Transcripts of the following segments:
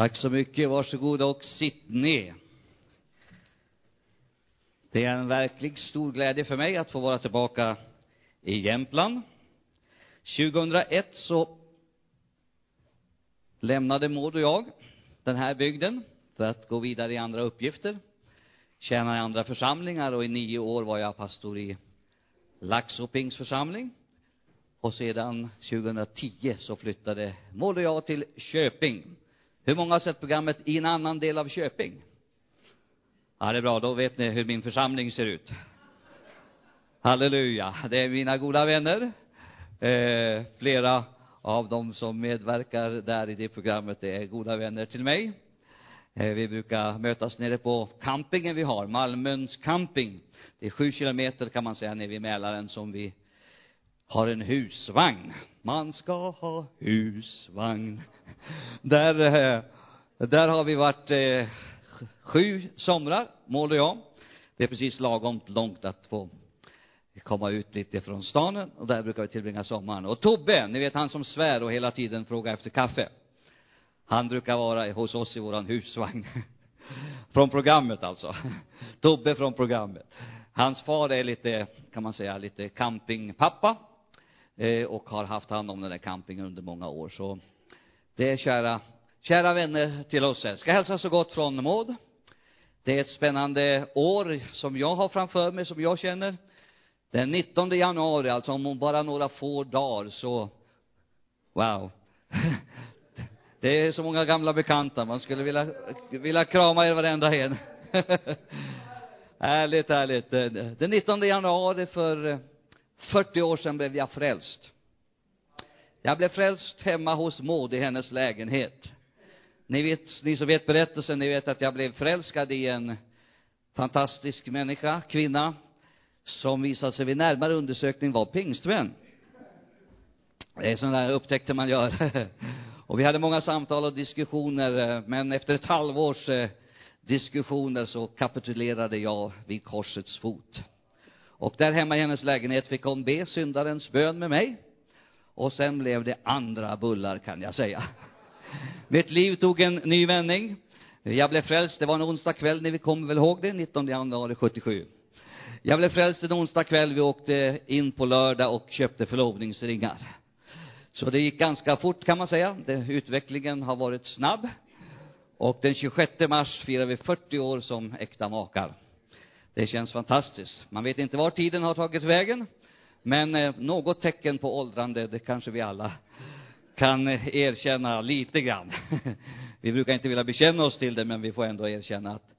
Tack så mycket. Varsågoda och sitt ner. Det är en verklig stor glädje för mig att få vara tillbaka i Jämtland. 2001 så lämnade Maud och jag den här bygden för att gå vidare i andra uppgifter, tjäna i andra församlingar och i nio år var jag pastor i Laxå församling. Och sedan 2010 så flyttade Maud och jag till Köping. Hur många har sett programmet I en annan del av Köping? Ja, det är bra, då vet ni hur min församling ser ut. Halleluja, det är mina goda vänner. Eh, flera av dem som medverkar där i det programmet är goda vänner till mig. Eh, vi brukar mötas nere på campingen vi har, Malmöns camping. Det är sju kilometer kan man säga nere vid Mälaren som vi har en husvagn. Man ska ha husvagn. Där, eh, där har vi varit eh, sju somrar, Maud och jag. Det är precis lagom långt att få komma ut lite från stanen. och där brukar vi tillbringa sommaren. Och Tobbe, ni vet han som svär och hela tiden frågar efter kaffe. Han brukar vara hos oss i våran husvagn. från programmet alltså. Tobbe från programmet. Hans far är lite, kan man säga, lite campingpappa eh, och har haft hand om den där campingen under många år. Så det är kära, kära vänner till oss här. Ska hälsa så gott från Maud. Det är ett spännande år som jag har framför mig, som jag känner. Den 19 januari, alltså om bara några få dagar, så, wow. Det är så många gamla bekanta, man skulle vilja, vilja krama er varenda en. härligt, härligt. Den 19 januari för 40 år sedan blev jag frälst. Jag blev frälst hemma hos Maud i hennes lägenhet. Ni vet, ni som vet berättelsen, ni vet att jag blev förälskad i en fantastisk människa, kvinna, som visade sig vid närmare undersökning vara pingstvän. Det är sådana där upptäckter man gör. Och vi hade många samtal och diskussioner, eh, men efter ett halvårs eh, diskussioner så kapitulerade jag vid korsets fot. Och där hemma i hennes lägenhet fick hon be syndarens bön med mig. Och sen blev det andra bullar kan jag säga. Mitt liv tog en ny vändning. Jag blev frälst, det var en onsdag kväll, ni kommer väl ihåg det, 19 januari 77. Jag blev frälst en onsdag kväll, vi åkte in på lördag och köpte förlovningsringar. Så det gick ganska fort kan man säga. Det, utvecklingen har varit snabb. Och den 26 mars firar vi 40 år som äkta makar. Det känns fantastiskt. Man vet inte var tiden har tagit vägen. Men eh, något tecken på åldrande, det kanske vi alla kan eh, erkänna lite grann. Vi brukar inte vilja bekänna oss till det, men vi får ändå erkänna att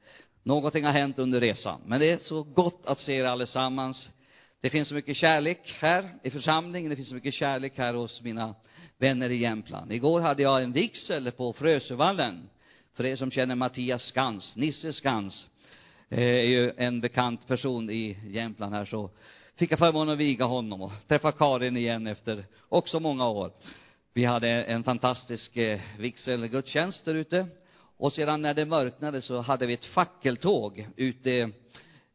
någonting har hänt under resan. Men det är så gott att se er allesammans. Det finns så mycket kärlek här i församlingen. Det finns så mycket kärlek här hos mina vänner i Jämtland. Igår hade jag en vigsel på Frösövallen. För er som känner Mattias Skans, Nisse Skans, Eh, är ju en bekant person i Jämtland här, så fick jag förmånen att viga honom och träffa Karin igen efter också många år. Vi hade en fantastisk eh, vigselgudstjänst där ute. Och sedan när det mörknade så hade vi ett fackeltåg ute,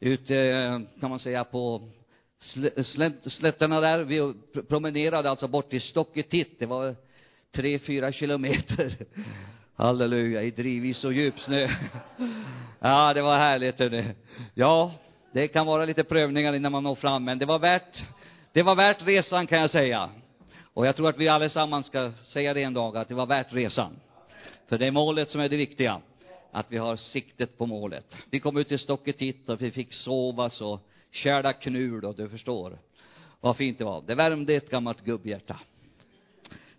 ute kan man säga på slätterna där. Vi promenerade alltså bort till Stocketitt. Det var tre, fyra kilometer. Halleluja, i drivis och djupsnö. Ja, det var härligt hörni. Ja, det kan vara lite prövningar innan man når fram, men det var värt, det var värt resan kan jag säga. Och jag tror att vi allesammans ska säga det en dag, att det var värt resan. För det är målet som är det viktiga. Att vi har siktet på målet. Vi kom ut till Stocketitt och vi fick sova så kärda knul och du förstår vad fint det var. Det värmde ett gammalt gubbhjärta.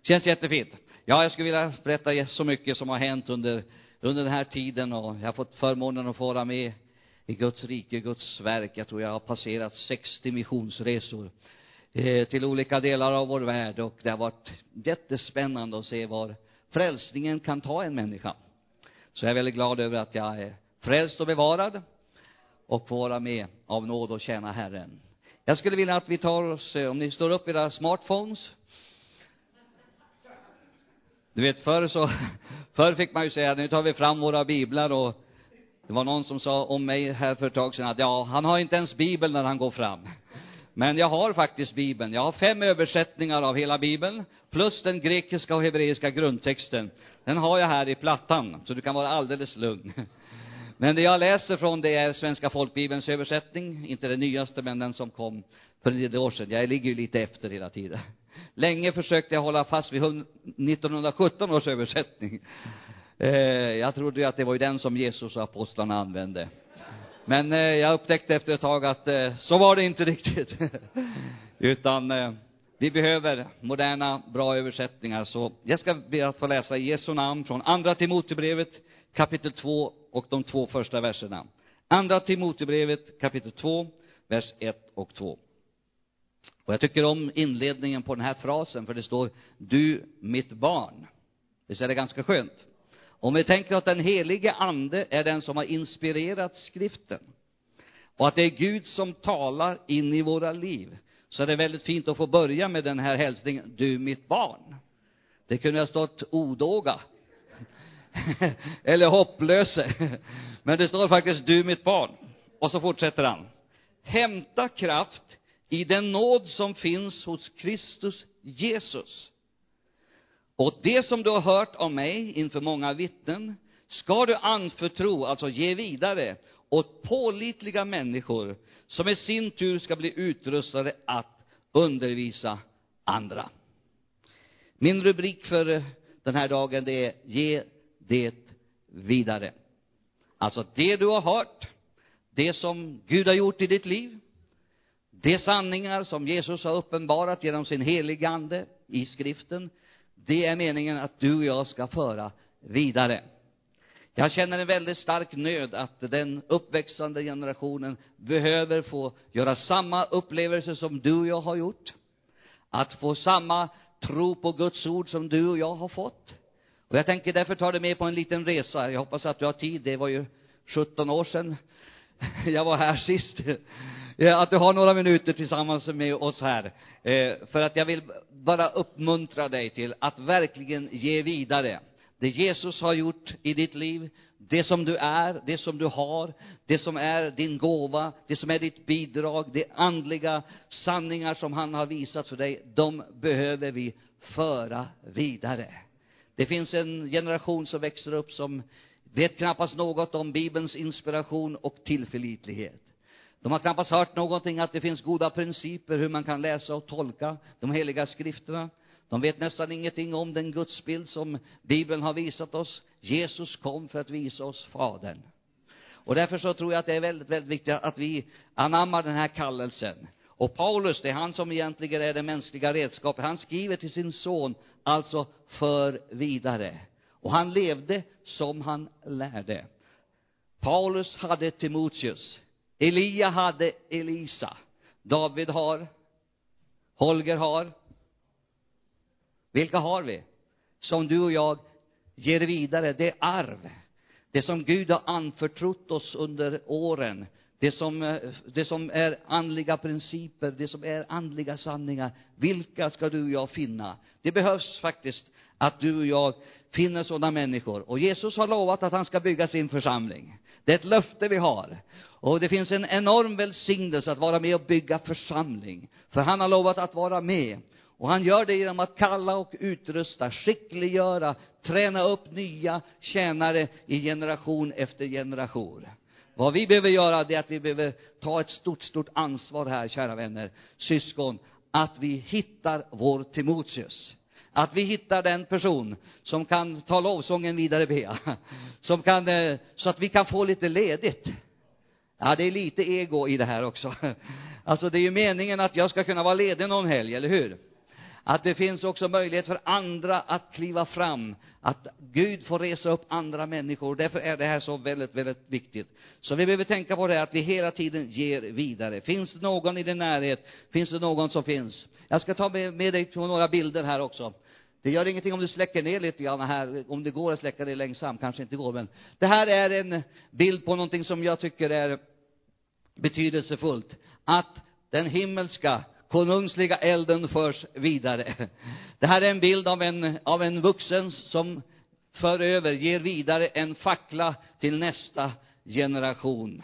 Känns jättefint. Ja, jag skulle vilja berätta så mycket som har hänt under, under den här tiden och jag har fått förmånen att få vara med i Guds rike, Guds verk. Jag tror jag har passerat 60 missionsresor eh, till olika delar av vår värld och det har varit jättespännande att se var frälsningen kan ta en människa. Så jag är väldigt glad över att jag är frälst och bevarad och får vara med av nåd och tjäna Herren. Jag skulle vilja att vi tar oss, om ni står upp era smartphones. Du vet, förr så, förr fick man ju säga, nu tar vi fram våra biblar och det var någon som sa om mig här för ett tag sedan att ja, han har inte ens bibel när han går fram. Men jag har faktiskt Bibeln. Jag har fem översättningar av hela Bibeln, plus den grekiska och hebreiska grundtexten. Den har jag här i plattan, så du kan vara alldeles lugn. Men det jag läser från det är Svenska folkbibelns översättning, inte den nyaste, men den som kom för nio år sedan. Jag ligger ju lite efter hela tiden. Länge försökte jag hålla fast vid 1917 års översättning. Eh, jag trodde ju att det var den som Jesus och apostlarna använde. Men eh, jag upptäckte efter ett tag att eh, så var det inte riktigt. Utan eh, vi behöver moderna, bra översättningar. Så jag ska be att få läsa i Jesu namn från Andra Timotebrevet, kapitel 2 och de två första verserna. Andra Timotebrevet, kapitel 2, vers 1 och 2. Och jag tycker om inledningen på den här frasen, för det står du mitt barn. Visst är det ganska skönt? Om vi tänker att den helige ande är den som har inspirerat skriften och att det är Gud som talar in i våra liv, så är det väldigt fint att få börja med den här hälsningen, du mitt barn. Det kunde ha stått odåga eller hopplöse. Men det står faktiskt du mitt barn. Och så fortsätter han. Hämta kraft i den nåd som finns hos Kristus Jesus. Och det som du har hört av mig inför många vittnen ska du anförtro, alltså ge vidare, åt pålitliga människor som i sin tur ska bli utrustade att undervisa andra. Min rubrik för den här dagen det är Ge det vidare. Alltså det du har hört, det som Gud har gjort i ditt liv, de sanningar som Jesus har uppenbarat genom sin heliga ande i skriften, det är meningen att du och jag ska föra vidare. Jag känner en väldigt stark nöd att den uppväxande generationen behöver få göra samma upplevelse som du och jag har gjort. Att få samma tro på Guds ord som du och jag har fått. Och jag tänker därför ta dig med på en liten resa. Jag hoppas att du har tid. Det var ju 17 år sedan jag var här sist. Eh, att du har några minuter tillsammans med oss här. Eh, för att jag vill bara uppmuntra dig till att verkligen ge vidare det Jesus har gjort i ditt liv, det som du är, det som du har, det som är din gåva, det som är ditt bidrag, de andliga sanningar som han har visat för dig, de behöver vi föra vidare. Det finns en generation som växer upp som vet knappast något om Bibelns inspiration och tillförlitlighet. De har knappast hört någonting att det finns goda principer hur man kan läsa och tolka de heliga skrifterna. De vet nästan ingenting om den gudsbild som Bibeln har visat oss. Jesus kom för att visa oss Fadern. Och därför så tror jag att det är väldigt, väldigt viktigt att vi anammar den här kallelsen. Och Paulus, det är han som egentligen är det mänskliga redskapet. Han skriver till sin son, alltså för vidare. Och han levde som han lärde. Paulus hade Timoteus. Elia hade Elisa. David har. Holger har. Vilka har vi? Som du och jag ger vidare, det är arv. Det som Gud har anförtrott oss under åren. Det som, eh, det som är andliga principer, det som är andliga sanningar. Vilka ska du och jag finna? Det behövs faktiskt att du och jag finner sådana människor. Och Jesus har lovat att han ska bygga sin församling. Det är ett löfte vi har. Och det finns en enorm välsignelse att vara med och bygga församling. För han har lovat att vara med. Och han gör det genom att kalla och utrusta, skickliggöra, träna upp nya tjänare i generation efter generation. Vad vi behöver göra, det är att vi behöver ta ett stort, stort ansvar här, kära vänner, syskon, att vi hittar vår Timoteus. Att vi hittar den person som kan ta lovsången vidare, Bea. Som kan, eh, så att vi kan få lite ledigt. Ja, det är lite ego i det här också. Alltså, det är ju meningen att jag ska kunna vara ledig någon helg, eller hur? Att det finns också möjlighet för andra att kliva fram, att Gud får resa upp andra människor. Därför är det här så väldigt, väldigt viktigt. Så vi behöver tänka på det, att vi hela tiden ger vidare. Finns det någon i din närhet? Finns det någon som finns? Jag ska ta med, med dig på några bilder här också. Det gör ingenting om du släcker ner lite grann här, om det går att släcka det längsamt, kanske inte går, men det här är en bild på någonting som jag tycker är betydelsefullt. Att den himmelska konungsliga elden förs vidare. Det här är en bild av en, av en vuxen som för över, ger vidare en fackla till nästa generation.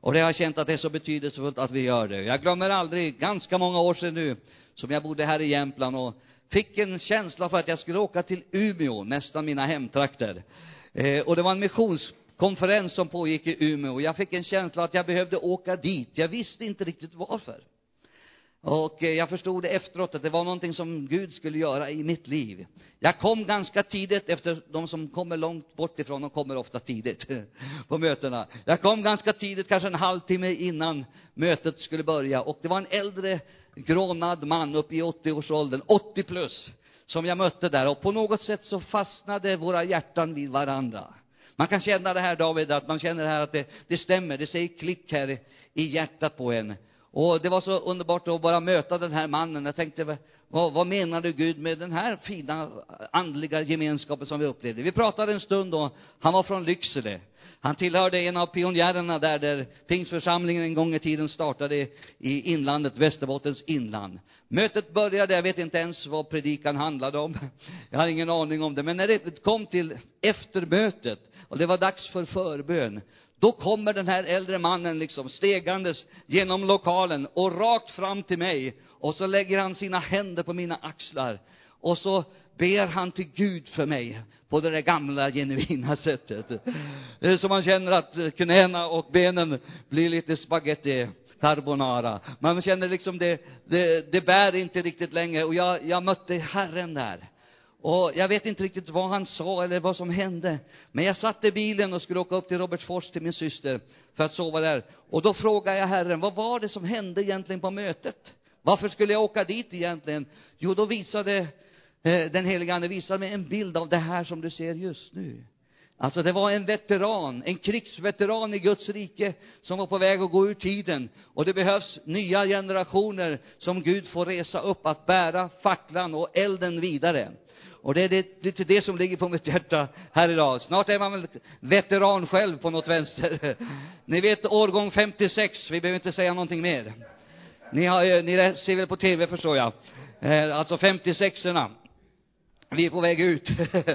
Och det har jag känt att det är så betydelsefullt att vi gör det. Jag glömmer aldrig, ganska många år sedan nu, som jag bodde här i Jämtland och fick en känsla för att jag skulle åka till Umeå, nästan mina hemtrakter. Eh, och det var en missionskonferens som pågick i Umeå. Jag fick en känsla att jag behövde åka dit. Jag visste inte riktigt varför. Och eh, jag förstod det efteråt att det var någonting som Gud skulle göra i mitt liv. Jag kom ganska tidigt, efter de som kommer långt bort ifrån, de kommer ofta tidigt på mötena. Jag kom ganska tidigt, kanske en halvtimme innan mötet skulle börja. Och det var en äldre, grånad man upp i 80-årsåldern, 80 plus, som jag mötte där. Och på något sätt så fastnade våra hjärtan vid varandra. Man kan känna det här David, att man känner det här att det, det stämmer, det säger klick här i hjärtat på en. Och det var så underbart att bara möta den här mannen. Jag tänkte, vad, vad menar du Gud med den här fina andliga gemenskapen som vi upplevde? Vi pratade en stund och han var från Lycksele. Han tillhörde en av pionjärerna där, där Pingstförsamlingen en gång i tiden startade i inlandet, Västerbottens inland. Mötet började, jag vet inte ens vad predikan handlade om. Jag har ingen aning om det. Men när det kom till eftermötet och det var dags för förbön, då kommer den här äldre mannen liksom stegandes genom lokalen och rakt fram till mig. Och så lägger han sina händer på mina axlar. Och så ber han till Gud för mig på det där gamla genuina sättet. Så man känner att knäna och benen blir lite spaghetti carbonara. Man känner liksom det, det, det bär inte riktigt längre. Och jag, jag mötte Herren där. Och jag vet inte riktigt vad han sa eller vad som hände. Men jag satt i bilen och skulle åka upp till Robertsfors till min syster för att sova där. Och då frågade jag Herren, vad var det som hände egentligen på mötet? Varför skulle jag åka dit egentligen? Jo, då visade Eh, den helige Ande visade mig en bild av det här som du ser just nu. Alltså det var en veteran, en krigsveteran i Guds rike som var på väg att gå ur tiden. Och det behövs nya generationer som Gud får resa upp att bära facklan och elden vidare. Och det är lite det som ligger på mitt hjärta här idag. Snart är man väl veteran själv på något vänster. Ni vet årgång 56, vi behöver inte säga någonting mer. Ni, har, eh, ni ser väl på tv förstår jag. Eh, alltså 56orna. Vi är på väg ut.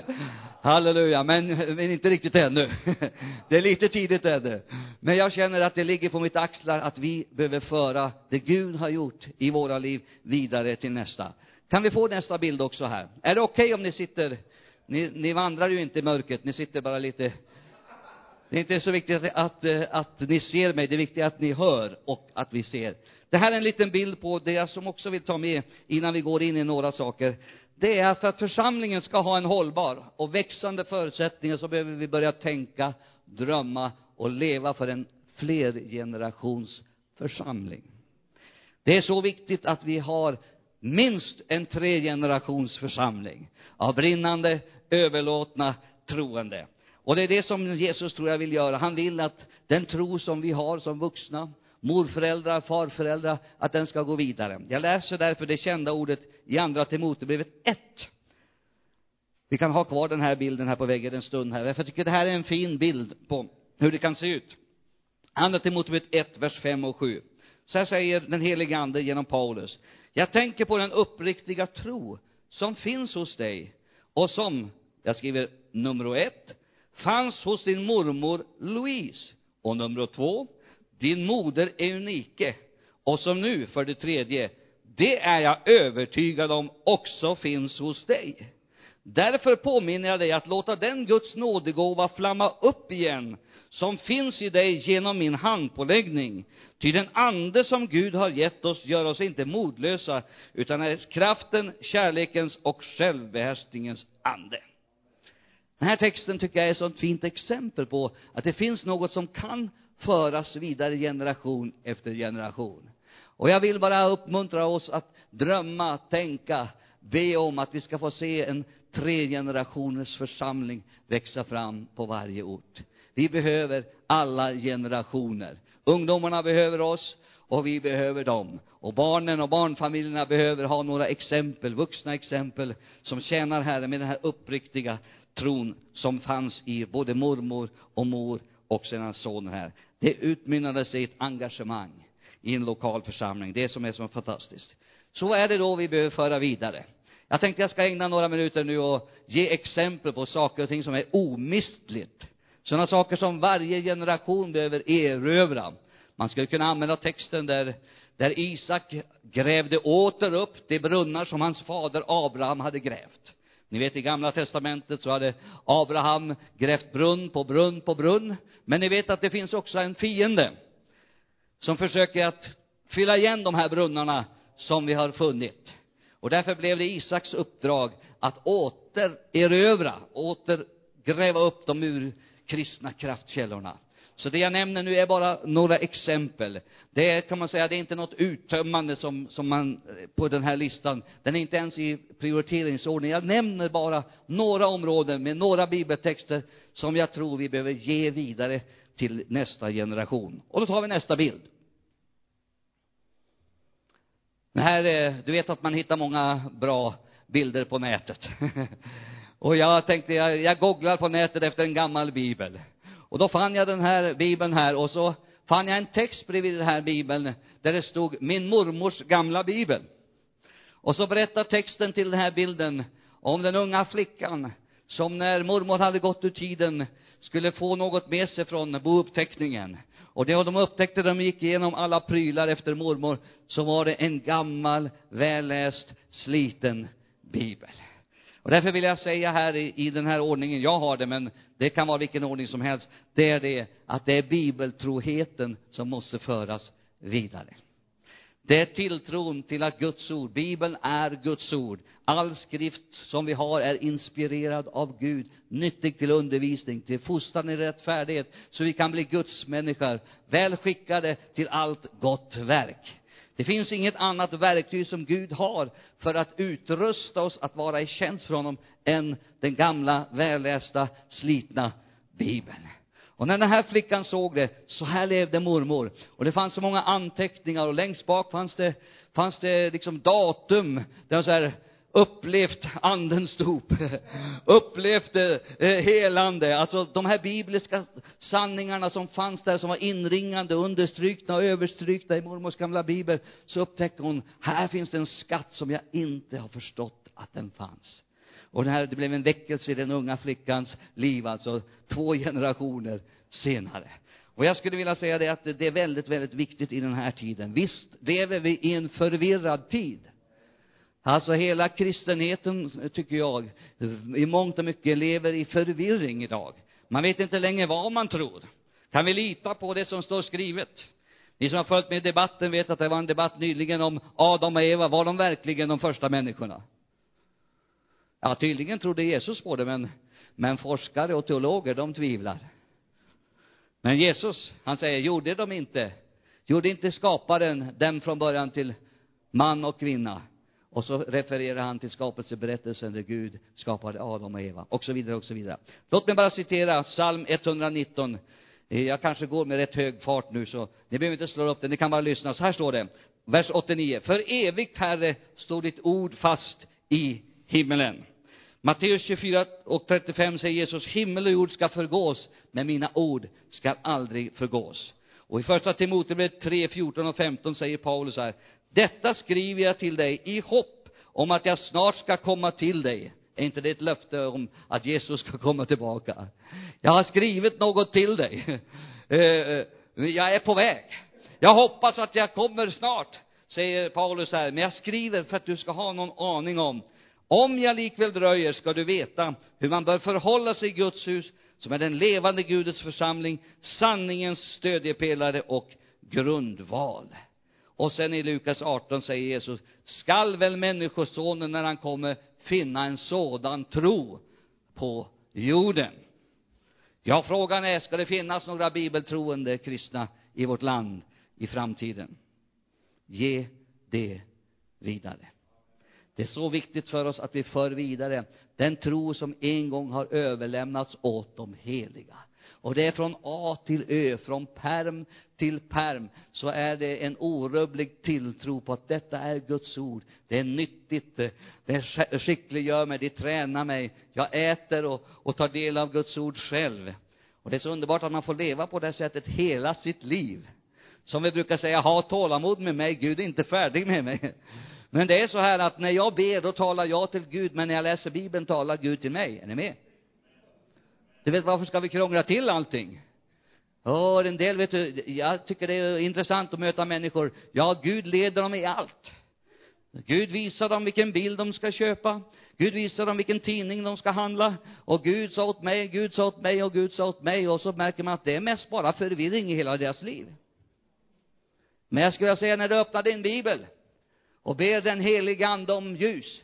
Halleluja, men, men inte riktigt ännu. Det är lite tidigt ännu. Men jag känner att det ligger på mitt axlar att vi behöver föra det Gud har gjort i våra liv vidare till nästa. Kan vi få nästa bild också här? Är det okej okay om ni sitter, ni, ni vandrar ju inte i mörkret, ni sitter bara lite det är inte så viktigt att, att, att ni ser mig, det är viktigt att ni hör och att vi ser. Det här är en liten bild på det jag som också vill ta med innan vi går in i några saker. Det är att för att församlingen ska ha en hållbar och växande förutsättningar så behöver vi börja tänka, drömma och leva för en flergenerationsförsamling. Det är så viktigt att vi har minst en tregenerationsförsamling församling av brinnande, överlåtna troende. Och det är det som Jesus tror jag vill göra. Han vill att den tro som vi har som vuxna, morföräldrar, farföräldrar, att den ska gå vidare. Jag läser därför det kända ordet i andra Timoteusbrevet 1. Vi kan ha kvar den här bilden här på väggen en stund här, för jag tycker det här är en fin bild på hur det kan se ut. Andra Timoteusbrevet 1, vers 5 och 7. Så här säger den helige ande genom Paulus. Jag tänker på den uppriktiga tro som finns hos dig och som, jag skriver nummer ett, fanns hos din mormor Louise. Och nummer två, din moder är unike, Och som nu, för det tredje, det är jag övertygad om också finns hos dig. Därför påminner jag dig att låta den Guds nådegåva flamma upp igen som finns i dig genom min handpåläggning. Ty den ande som Gud har gett oss gör oss inte modlösa, utan är kraften, kärlekens och självbehärskningens ande. Den här texten tycker jag är ett sånt fint exempel på att det finns något som kan föras vidare generation efter generation. Och jag vill bara uppmuntra oss att drömma, tänka, be om att vi ska få se en tre generationers församling växa fram på varje ort. Vi behöver alla generationer. Ungdomarna behöver oss och vi behöver dem. Och barnen och barnfamiljerna behöver ha några exempel, vuxna exempel, som tjänar Herren med den här uppriktiga tron som fanns i både mormor och mor och sedan sonen här. Det utmynnade sig i ett engagemang i en lokal församling. Det som är så fantastiskt. Så är det då vi behöver föra vidare. Jag tänkte jag ska ägna några minuter nu och ge exempel på saker och ting som är omistligt. Sådana saker som varje generation behöver erövra. Man skulle kunna använda texten där, där Isak grävde åter upp de brunnar som hans fader Abraham hade grävt. Ni vet i gamla testamentet så hade Abraham grävt brunn på brunn på brunn. Men ni vet att det finns också en fiende som försöker att fylla igen de här brunnarna som vi har funnit. Och därför blev det Isaks uppdrag att återerövra, återgräva upp de urkristna kraftkällorna. Så det jag nämner nu är bara några exempel. Det är, kan man säga, det är inte något uttömmande som, som man, eh, på den här listan. Den är inte ens i prioriteringsordning. Jag nämner bara några områden med några bibeltexter som jag tror vi behöver ge vidare till nästa generation. Och då tar vi nästa bild. Det här, du vet att man hittar många bra bilder på nätet. Och jag tänkte, jag, jag googlar på nätet efter en gammal bibel. Och då fann jag den här bibeln här och så fann jag en text bredvid den här bibeln där det stod min mormors gamla bibel. Och så berättar texten till den här bilden om den unga flickan som när mormor hade gått ur tiden skulle få något med sig från bouppteckningen. Och det de upptäckte när de gick igenom alla prylar efter mormor så var det en gammal, välläst, sliten bibel. Och därför vill jag säga här i, i den här ordningen, jag har det, men det kan vara vilken ordning som helst, det är det att det är bibeltroheten som måste föras vidare. Det är tilltron till att Guds ord, Bibeln är Guds ord. All skrift som vi har är inspirerad av Gud, nyttig till undervisning, till fostran i rättfärdighet, så vi kan bli Guds människor, väl skickade till allt gott verk. Det finns inget annat verktyg som Gud har för att utrusta oss att vara i tjänst för honom än den gamla, vällästa, slitna Bibeln. Och när den här flickan såg det, så här levde mormor. Och det fanns så många anteckningar och längst bak fanns det, fanns det liksom datum. Det var så här, upplevt andens dop, upplevt eh, helande. Alltså de här bibliska sanningarna som fanns där, som var inringande, understrukna och överstrukna i mormors gamla bibel, så upptäckte hon, här finns det en skatt som jag inte har förstått att den fanns. Och det, här, det blev en väckelse i den unga flickans liv, alltså två generationer senare. Och jag skulle vilja säga det att det är väldigt, väldigt viktigt i den här tiden. Visst lever vi i en förvirrad tid. Alltså hela kristenheten, tycker jag, i mångt och mycket lever i förvirring idag. Man vet inte längre vad man tror. Kan vi lita på det som står skrivet? Ni som har följt med i debatten vet att det var en debatt nyligen om Adam och Eva. Var de verkligen de första människorna? Ja, tydligen trodde Jesus på det, men, men forskare och teologer, de tvivlar. Men Jesus, han säger, gjorde de inte, gjorde inte skaparen dem från början till man och kvinna? Och så refererar han till skapelseberättelsen där Gud skapade Adam och Eva, och så vidare, och så vidare. Låt mig bara citera psalm 119. Eh, jag kanske går med rätt hög fart nu, så ni behöver inte slå upp det, ni kan bara lyssna. Så här står det, vers 89. För evigt, Herre, står ditt ord fast i himmelen. Matteus 24 och 35 säger Jesus, himmel och jord ska förgås, men mina ord ska aldrig förgås. Och i första Timoteus 3, 14 och 15 säger Paulus här, detta skriver jag till dig i hopp om att jag snart ska komma till dig. Är inte det ett löfte om att Jesus ska komma tillbaka? Jag har skrivit något till dig. Eh, eh, jag är på väg. Jag hoppas att jag kommer snart, säger Paulus här. Men jag skriver för att du ska ha någon aning om. Om jag likväl dröjer ska du veta hur man bör förhålla sig i Guds hus, som är den levande Gudets församling, sanningens stödjepelare och grundval. Och sen i Lukas 18 säger Jesus, skall väl människosonen när han kommer finna en sådan tro på jorden? Ja, frågan är, ska det finnas några bibeltroende kristna i vårt land i framtiden? Ge det vidare. Det är så viktigt för oss att vi för vidare den tro som en gång har överlämnats åt de heliga. Och det är från A till Ö, från perm till perm, så är det en orubblig tilltro på att detta är Guds ord. Det är nyttigt, det skickliggör mig, det tränar mig. Jag äter och, och tar del av Guds ord själv. Och det är så underbart att man får leva på det sättet hela sitt liv. Som vi brukar säga, ha tålamod med mig, Gud är inte färdig med mig. Men det är så här att när jag ber, då talar jag till Gud, men när jag läser Bibeln talar Gud till mig. Är ni med? Du vet, varför ska vi krångla till allting? Ja, en del, vet du, jag tycker det är intressant att möta människor. Ja, Gud leder dem i allt. Gud visar dem vilken bil de ska köpa. Gud visar dem vilken tidning de ska handla. Och Gud sa åt mig, Gud sa åt mig och Gud sa åt mig. Och så märker man att det är mest bara förvirring i hela deras liv. Men jag skulle säga, när du öppnar din bibel och ber den helige ande om ljus,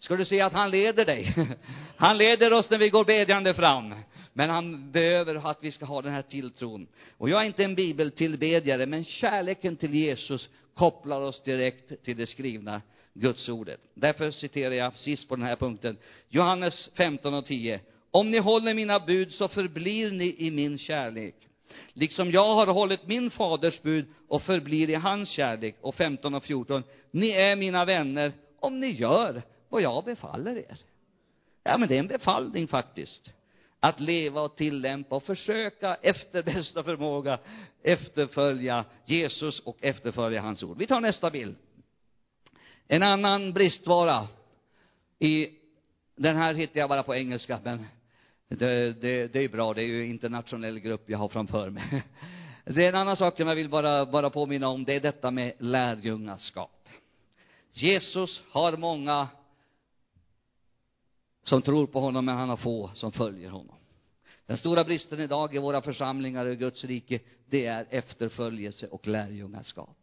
ska du se att han leder dig. Han leder oss när vi går bedjande fram. Men han behöver att vi ska ha den här tilltron. Och jag är inte en bibeltillbedjare, men kärleken till Jesus kopplar oss direkt till det skrivna Gudsordet. Därför citerar jag sist på den här punkten, Johannes 15 och 10. Om ni håller mina bud så förblir ni i min kärlek. Liksom jag har hållit min faders bud och förblir i hans kärlek. Och 15 och 14. Ni är mina vänner om ni gör vad jag befaller er. Ja, men det är en befallning faktiskt. Att leva och tillämpa och försöka efter bästa förmåga efterfölja Jesus och efterfölja hans ord. Vi tar nästa bild. En annan bristvara i, den här hittar jag bara på engelska, men det, det, det är bra, det är ju internationell grupp jag har framför mig. Det är en annan sak som jag vill bara, bara påminna om, det är detta med lärjungaskap. Jesus har många som tror på honom, men han har få som följer honom. Den stora bristen idag i våra församlingar och i Guds rike, det är efterföljelse och lärjungaskap.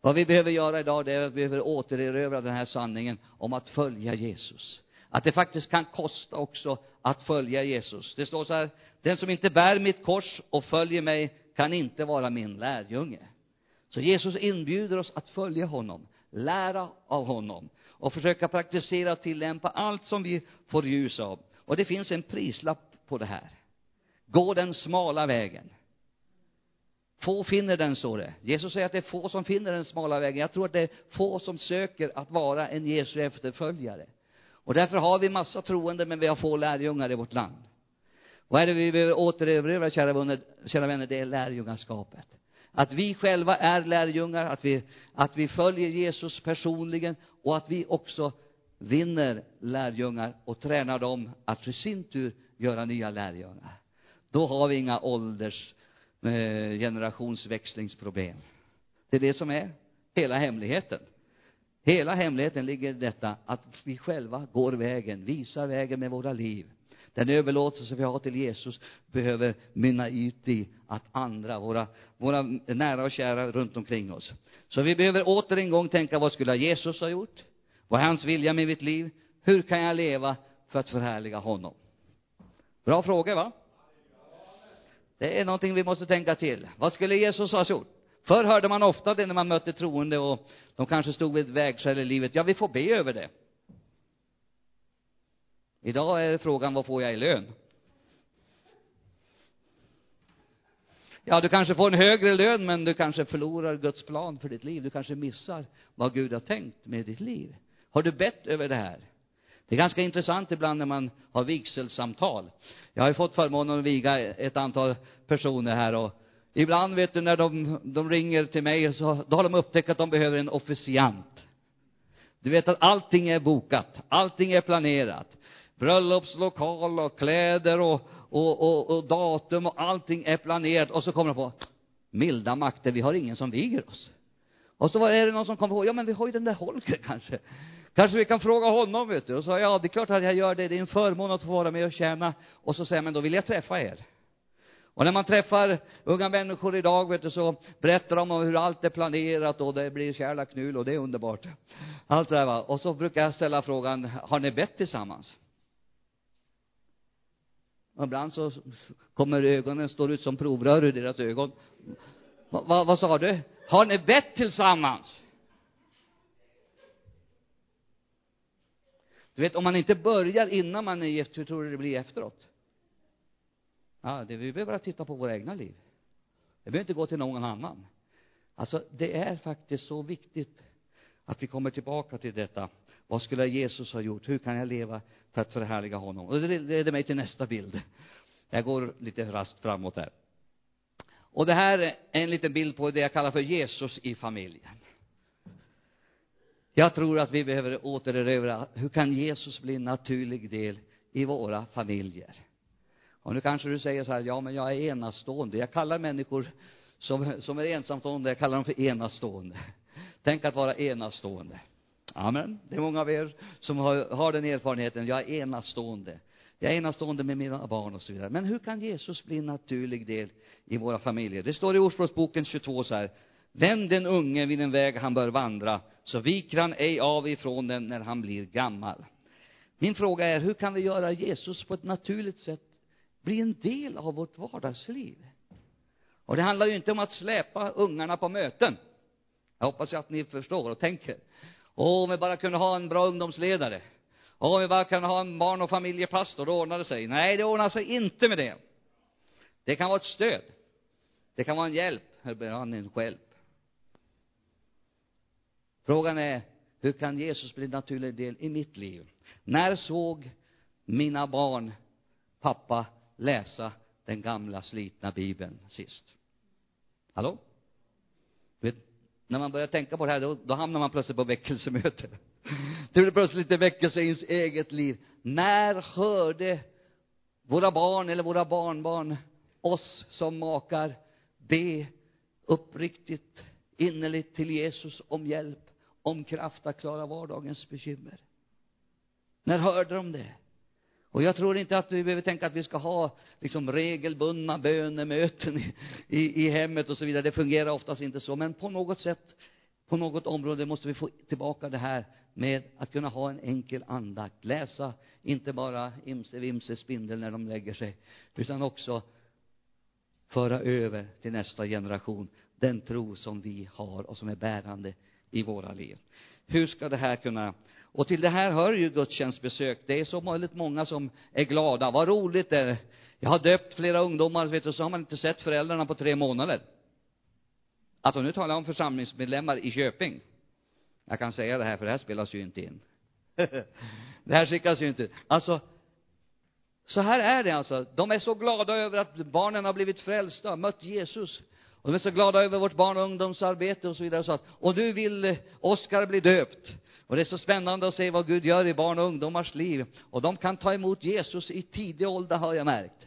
Vad vi behöver göra idag, det är att vi behöver återerövra den här sanningen om att följa Jesus. Att det faktiskt kan kosta också att följa Jesus. Det står så här, den som inte bär mitt kors och följer mig kan inte vara min lärjunge. Så Jesus inbjuder oss att följa honom, lära av honom och försöka praktisera och tillämpa allt som vi får ljus av. Och det finns en prislapp på det här. Gå den smala vägen. Få finner den, så det. Jesus säger att det är få som finner den smala vägen. Jag tror att det är få som söker att vara en Jesu efterföljare. Och därför har vi massa troende, men vi har få lärjungar i vårt land. Vad är det vi behöver återerövra, kära vänner, kära vänner? Det är lärjungaskapet. Att vi själva är lärjungar, att vi, att vi följer Jesus personligen och att vi också vinner lärjungar och tränar dem att i sin tur göra nya lärjungar. Då har vi inga ålders eh, generationsväxlingsproblem. Det är det som är hela hemligheten. Hela hemligheten ligger i detta att vi själva går vägen, visar vägen med våra liv. Den överlåtelse vi har till Jesus behöver mynna ut i att andra, våra, våra nära och kära runt omkring oss. Så vi behöver åter en gång tänka, vad skulle Jesus ha gjort? Vad är hans vilja med mitt liv? Hur kan jag leva för att förhärliga honom? Bra fråga, va? Det är någonting vi måste tänka till. Vad skulle Jesus ha gjort? Förr hörde man ofta det när man mötte troende och de kanske stod vid ett vägskäl i livet. Ja, vi får be över det. Idag är frågan, vad får jag i lön? Ja, du kanske får en högre lön, men du kanske förlorar Guds plan för ditt liv. Du kanske missar vad Gud har tänkt med ditt liv. Har du bett över det här? Det är ganska intressant ibland när man har vigselsamtal. Jag har ju fått förmånen att viga ett antal personer här och ibland vet du när de, de ringer till mig så då har de upptäckt att de behöver en officiant. Du vet att allting är bokat, allting är planerat. Bröllopslokal och kläder och, och, och, och datum och allting är planerat och så kommer de på milda makter, vi har ingen som viger oss. Och så är det någon som kommer på, ja men vi har ju den där Holger kanske. Kanske vi kan fråga honom, vet du. Och så, ja, det är klart att jag gör det. Det är en förmån att få vara med och tjäna. Och så säger jag, men då vill jag träffa er. Och när man träffar unga människor idag, vet du, så berättar de om hur allt är planerat och det blir kärlaknull och det är underbart. Allt det där va. Och så brukar jag ställa frågan, har ni bett tillsammans? Och ibland så kommer ögonen, står ut som provrör ur deras ögon. Va, va, vad sa du? Har ni bett tillsammans? Du vet, om man inte börjar innan man är gift, hur tror du det blir efteråt? Ja, det, vi behöver bara titta på våra egna liv. Det behöver inte gå till någon annan. Alltså, det är faktiskt så viktigt att vi kommer tillbaka till detta. Vad skulle Jesus ha gjort? Hur kan jag leva för att förhärliga honom? Och det leder mig till nästa bild. Jag går lite raskt framåt här. Och det här är en liten bild på det jag kallar för Jesus i familjen. Jag tror att vi behöver återerövra, hur kan Jesus bli en naturlig del i våra familjer? Och nu kanske du säger så här, ja men jag är enastående. Jag kallar människor som, som är ensamstående, jag kallar dem för enastående. Tänk att vara enastående. Amen. Det är många av er som har, har den erfarenheten. Jag är enastående. Jag är enastående med mina barn och så vidare. Men hur kan Jesus bli en naturlig del i våra familjer? Det står i Ordspråksboken 22 så här. Vänd den unge vid den väg han bör vandra, så viker han ej av ifrån den när han blir gammal. Min fråga är, hur kan vi göra Jesus på ett naturligt sätt bli en del av vårt vardagsliv? Och det handlar ju inte om att släpa ungarna på möten. Jag hoppas att ni förstår och tänker. Åh, om vi bara kunde ha en bra ungdomsledare. Åh, om vi bara kunde ha en barn och familjepastor, då ordnar det sig. Nej, det ordnar sig inte med det. Det kan vara ett stöd. Det kan vara en hjälp, eller en hjälp. Frågan är, hur kan Jesus bli en naturlig del i mitt liv? När såg mina barn pappa läsa den gamla slitna bibeln sist? Hallå? När man börjar tänka på det här, då, då hamnar man plötsligt på väckelsemöte. Det blir plötsligt lite väckelse i ens eget liv. När hörde våra barn eller våra barnbarn oss som makar be uppriktigt, innerligt till Jesus om hjälp, om kraft att klara vardagens bekymmer? När hörde de det? Och jag tror inte att vi behöver tänka att vi ska ha liksom regelbundna bönemöten i, i, i hemmet och så vidare. Det fungerar oftast inte så. Men på något sätt, på något område måste vi få tillbaka det här med att kunna ha en enkel andakt. Läsa inte bara imse vimse spindel när de lägger sig, utan också föra över till nästa generation den tro som vi har och som är bärande i våra liv. Hur ska det här kunna och till det här hör ju gudstjänstbesök. Det är så väldigt många som är glada. Vad roligt det är. Jag har döpt flera ungdomar, vet du, så har man inte sett föräldrarna på tre månader. Alltså nu talar jag om församlingsmedlemmar i Köping. Jag kan säga det här, för det här spelas ju inte in. det här skickas ju inte Alltså, så här är det alltså. De är så glada över att barnen har blivit frälsta, mött Jesus. Och de är så glada över vårt barn och ungdomsarbete och så vidare. Så att, och nu vill eh, Oskar bli döpt. Och det är så spännande att se vad Gud gör i barn och ungdomars liv. Och de kan ta emot Jesus i tidig ålder, har jag märkt.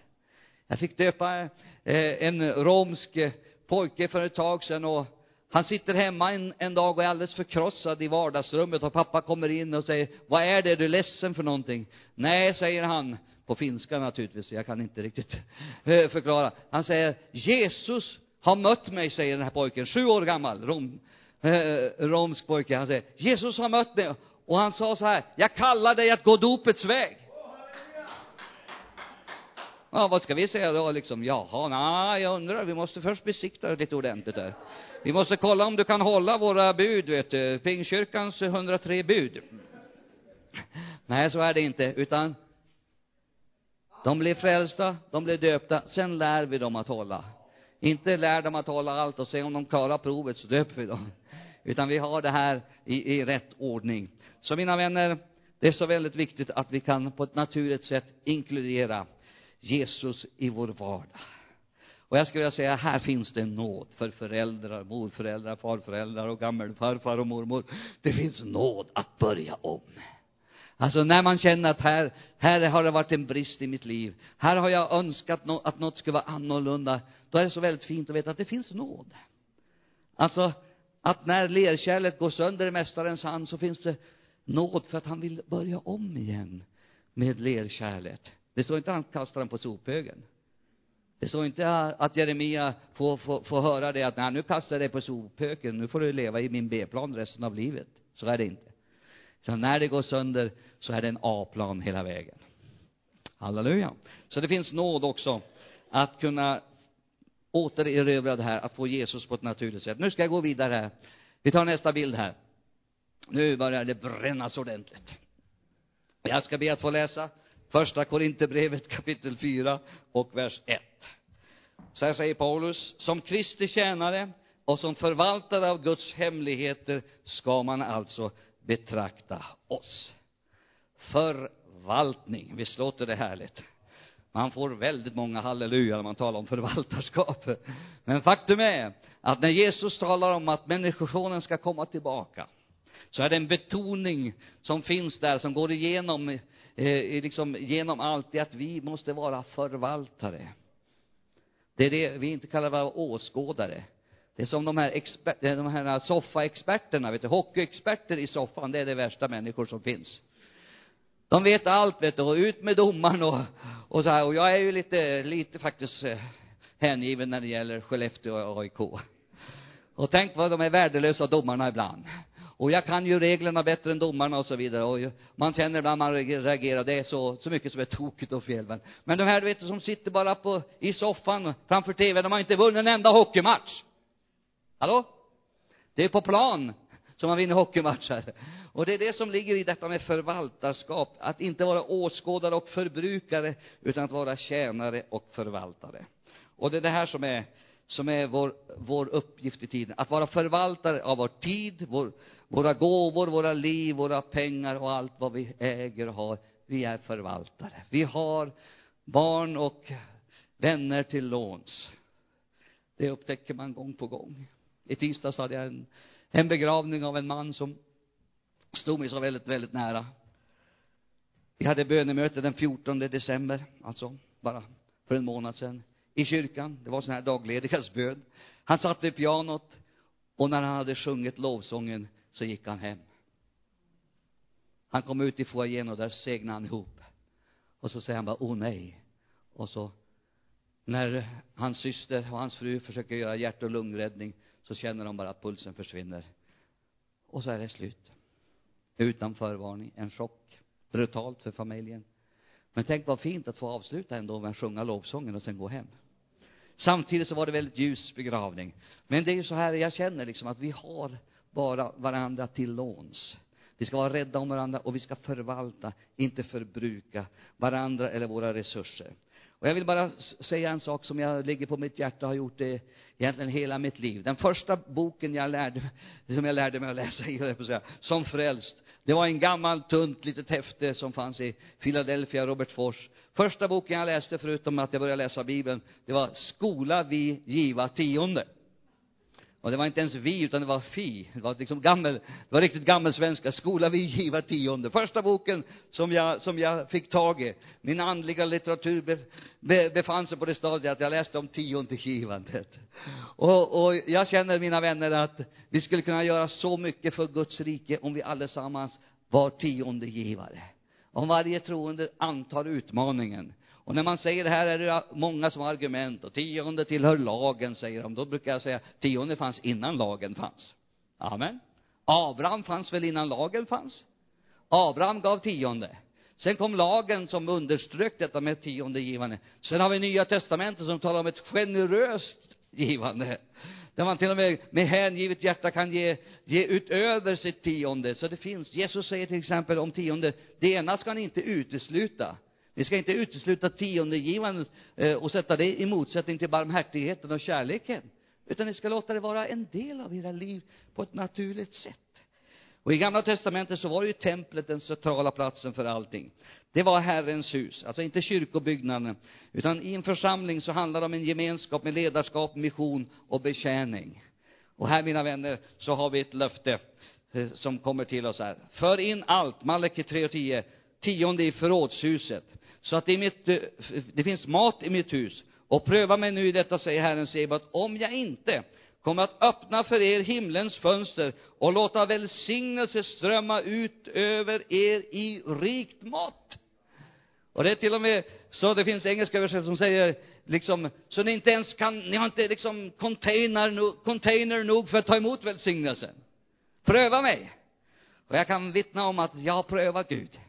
Jag fick döpa eh, en romsk eh, pojke för ett tag sedan och han sitter hemma en, en dag och är alldeles förkrossad i vardagsrummet och pappa kommer in och säger, vad är det, du är ledsen för någonting? Nej, säger han, på finska naturligtvis, jag kan inte riktigt eh, förklara. Han säger, Jesus har mött mig, säger den här pojken, sju år gammal, rom, Eh, eh, romsk pojke. Han säger, Jesus har mött mig. Och han sa så här, jag kallar dig att gå dopets väg. Ja, vad ska vi säga då liksom? Jaha, nej, jag undrar, vi måste först besikta lite ordentligt där. Vi måste kolla om du kan hålla våra bud, vet du, Pingstkyrkans 103 bud. Nej, så är det inte, utan de blir frälsta, de blir döpta, sen lär vi dem att hålla. Inte lär dem att hålla allt och se om de klarar provet så döper vi dem. Utan vi har det här i, i rätt ordning. Så mina vänner, det är så väldigt viktigt att vi kan på ett naturligt sätt inkludera Jesus i vår vardag. Och jag skulle vilja säga, här finns det nåd för föräldrar, morföräldrar, farföräldrar och gammelfarfar och mormor. Det finns nåd att börja om. Alltså när man känner att här, här har det varit en brist i mitt liv. Här har jag önskat att något skulle vara annorlunda. Då är det så väldigt fint att veta att det finns nåd. Alltså, att när lerkärlet går sönder i Mästarens hand så finns det nåd för att han vill börja om igen med lerkärlet. Det står inte att han kastar den på sophögen. Det står inte att Jeremia får, får, får höra det att, nej, nu kastar jag dig på sophögen, nu får du leva i min B-plan resten av livet. Så är det inte. Så när det går sönder så är det en A-plan hela vägen. Halleluja. Så det finns nåd också att kunna återerövra det här, att få Jesus på ett naturligt sätt. Nu ska jag gå vidare här. Vi tar nästa bild här. Nu börjar det brännas ordentligt. Jag ska be att få läsa första Korinthierbrevet kapitel 4 och vers 1. Så här säger Paulus, som Kristi tjänare och som förvaltare av Guds hemligheter ska man alltså betrakta oss. Förvaltning, visst låter det härligt? Man får väldigt många halleluja när man talar om förvaltarskap. Men faktum är att när Jesus talar om att människosonen ska komma tillbaka, så är det en betoning som finns där, som går igenom eh, liksom genom allt, det att vi måste vara förvaltare. Det är det vi inte kallar vara åskådare. Det är som de här, exper, de här soffaexperterna, vet du, hockeyexperter i soffan, det är de värsta människor som finns. De vet allt, vet du, och ut med domaren och, och så här. Och jag är ju lite, lite faktiskt eh, hängiven när det gäller Skellefteå och AIK. Och tänk vad de är värdelösa domarna ibland. Och jag kan ju reglerna bättre än domarna och så vidare. Och man känner ibland man reagerar, det är så, så mycket som är tokigt och fel. Men, men de här, du vet, som sitter bara på, i soffan framför TV, de har inte vunnit en enda hockeymatch. Hallå? Det är på plan så man vinner hockeymatcher. Och det är det som ligger i detta med förvaltarskap, att inte vara åskådare och förbrukare, utan att vara tjänare och förvaltare. Och det är det här som är, som är vår, vår uppgift i tiden, att vara förvaltare av vår tid, vår, våra gåvor, våra liv, våra pengar och allt vad vi äger och har. Vi är förvaltare. Vi har barn och vänner till låns. Det upptäcker man gång på gång. I tisdags hade jag en, en begravning av en man som stod mig så väldigt, väldigt nära. Vi hade bönemöte den 14 december, alltså bara för en månad sedan, i kyrkan. Det var sån här dagledigas bön. Han satt vid pianot och när han hade sjungit lovsången så gick han hem. Han kom ut i foajén och där segnade han ihop. Och så säger han bara, åh nej. Och så, när hans syster och hans fru försöker göra hjärt och lungräddning, så känner de bara att pulsen försvinner. Och så är det slut. Utan förvarning, en chock. Brutalt för familjen. Men tänk vad fint att få avsluta ändå med att sjunga lovsången och sen gå hem. Samtidigt så var det väldigt ljus begravning. Men det är ju så här, jag känner liksom att vi har bara varandra till låns. Vi ska vara rädda om varandra och vi ska förvalta, inte förbruka varandra eller våra resurser. Och jag vill bara säga en sak som jag ligger på mitt hjärta, och har gjort det egentligen hela mitt liv. Den första boken jag lärde, som jag lärde mig att läsa i, som frälst, det var en gammal tunt litet häfte som fanns i Philadelphia, Robertsfors. Första boken jag läste, förutom att jag började läsa Bibeln, det var Skola vi giva tionde. Och det var inte ens vi, utan det var fi. Det var liksom gammel, det var riktigt gammelsvenska. Skola vi giva tionde. Första boken som jag, som jag fick tag i. Min andliga litteratur be, be, befann sig på det stadiet att jag läste om tiondegivandet. Och, och jag känner, mina vänner, att vi skulle kunna göra så mycket för Guds rike om vi allesammans var tiondegivare. Om varje troende antar utmaningen och när man säger det här är det många som har argument. Och tionde tillhör lagen, säger de. Då brukar jag säga, tionde fanns innan lagen fanns. Amen. Abraham fanns väl innan lagen fanns? Abraham gav tionde. Sen kom lagen som underströk detta med tionde givande. Sen har vi Nya Testamentet som talar om ett generöst givande. Där man till och med med hängivet hjärta kan ge, ge utöver sitt tionde. Så det finns, Jesus säger till exempel om tionde, det ena ska ni inte utesluta. Ni ska inte utesluta tiondegivandet eh, och sätta det i motsättning till barmhärtigheten och kärleken. Utan ni ska låta det vara en del av era liv på ett naturligt sätt. Och i gamla testamentet så var ju templet den centrala platsen för allting. Det var Herrens hus, alltså inte kyrkobyggnaden, utan i en församling så handlar det om en gemenskap med ledarskap, mission och betjäning. Och här, mina vänner, så har vi ett löfte eh, som kommer till oss här. För in allt, Malaki 3 och 10, tionde i förrådshuset så att det, mitt, eh, det finns mat i mitt hus. Och pröva mig nu i detta, säger Herren Sebaot, om jag inte kommer att öppna för er himlens fönster och låta välsignelse strömma ut över er i rikt mått. Och det är till och med så det finns engelska översättningar som säger liksom, så ni inte ens kan, ni har inte liksom container, container nog för att ta emot välsignelsen. Pröva mig. Och jag kan vittna om att jag har prövat Gud.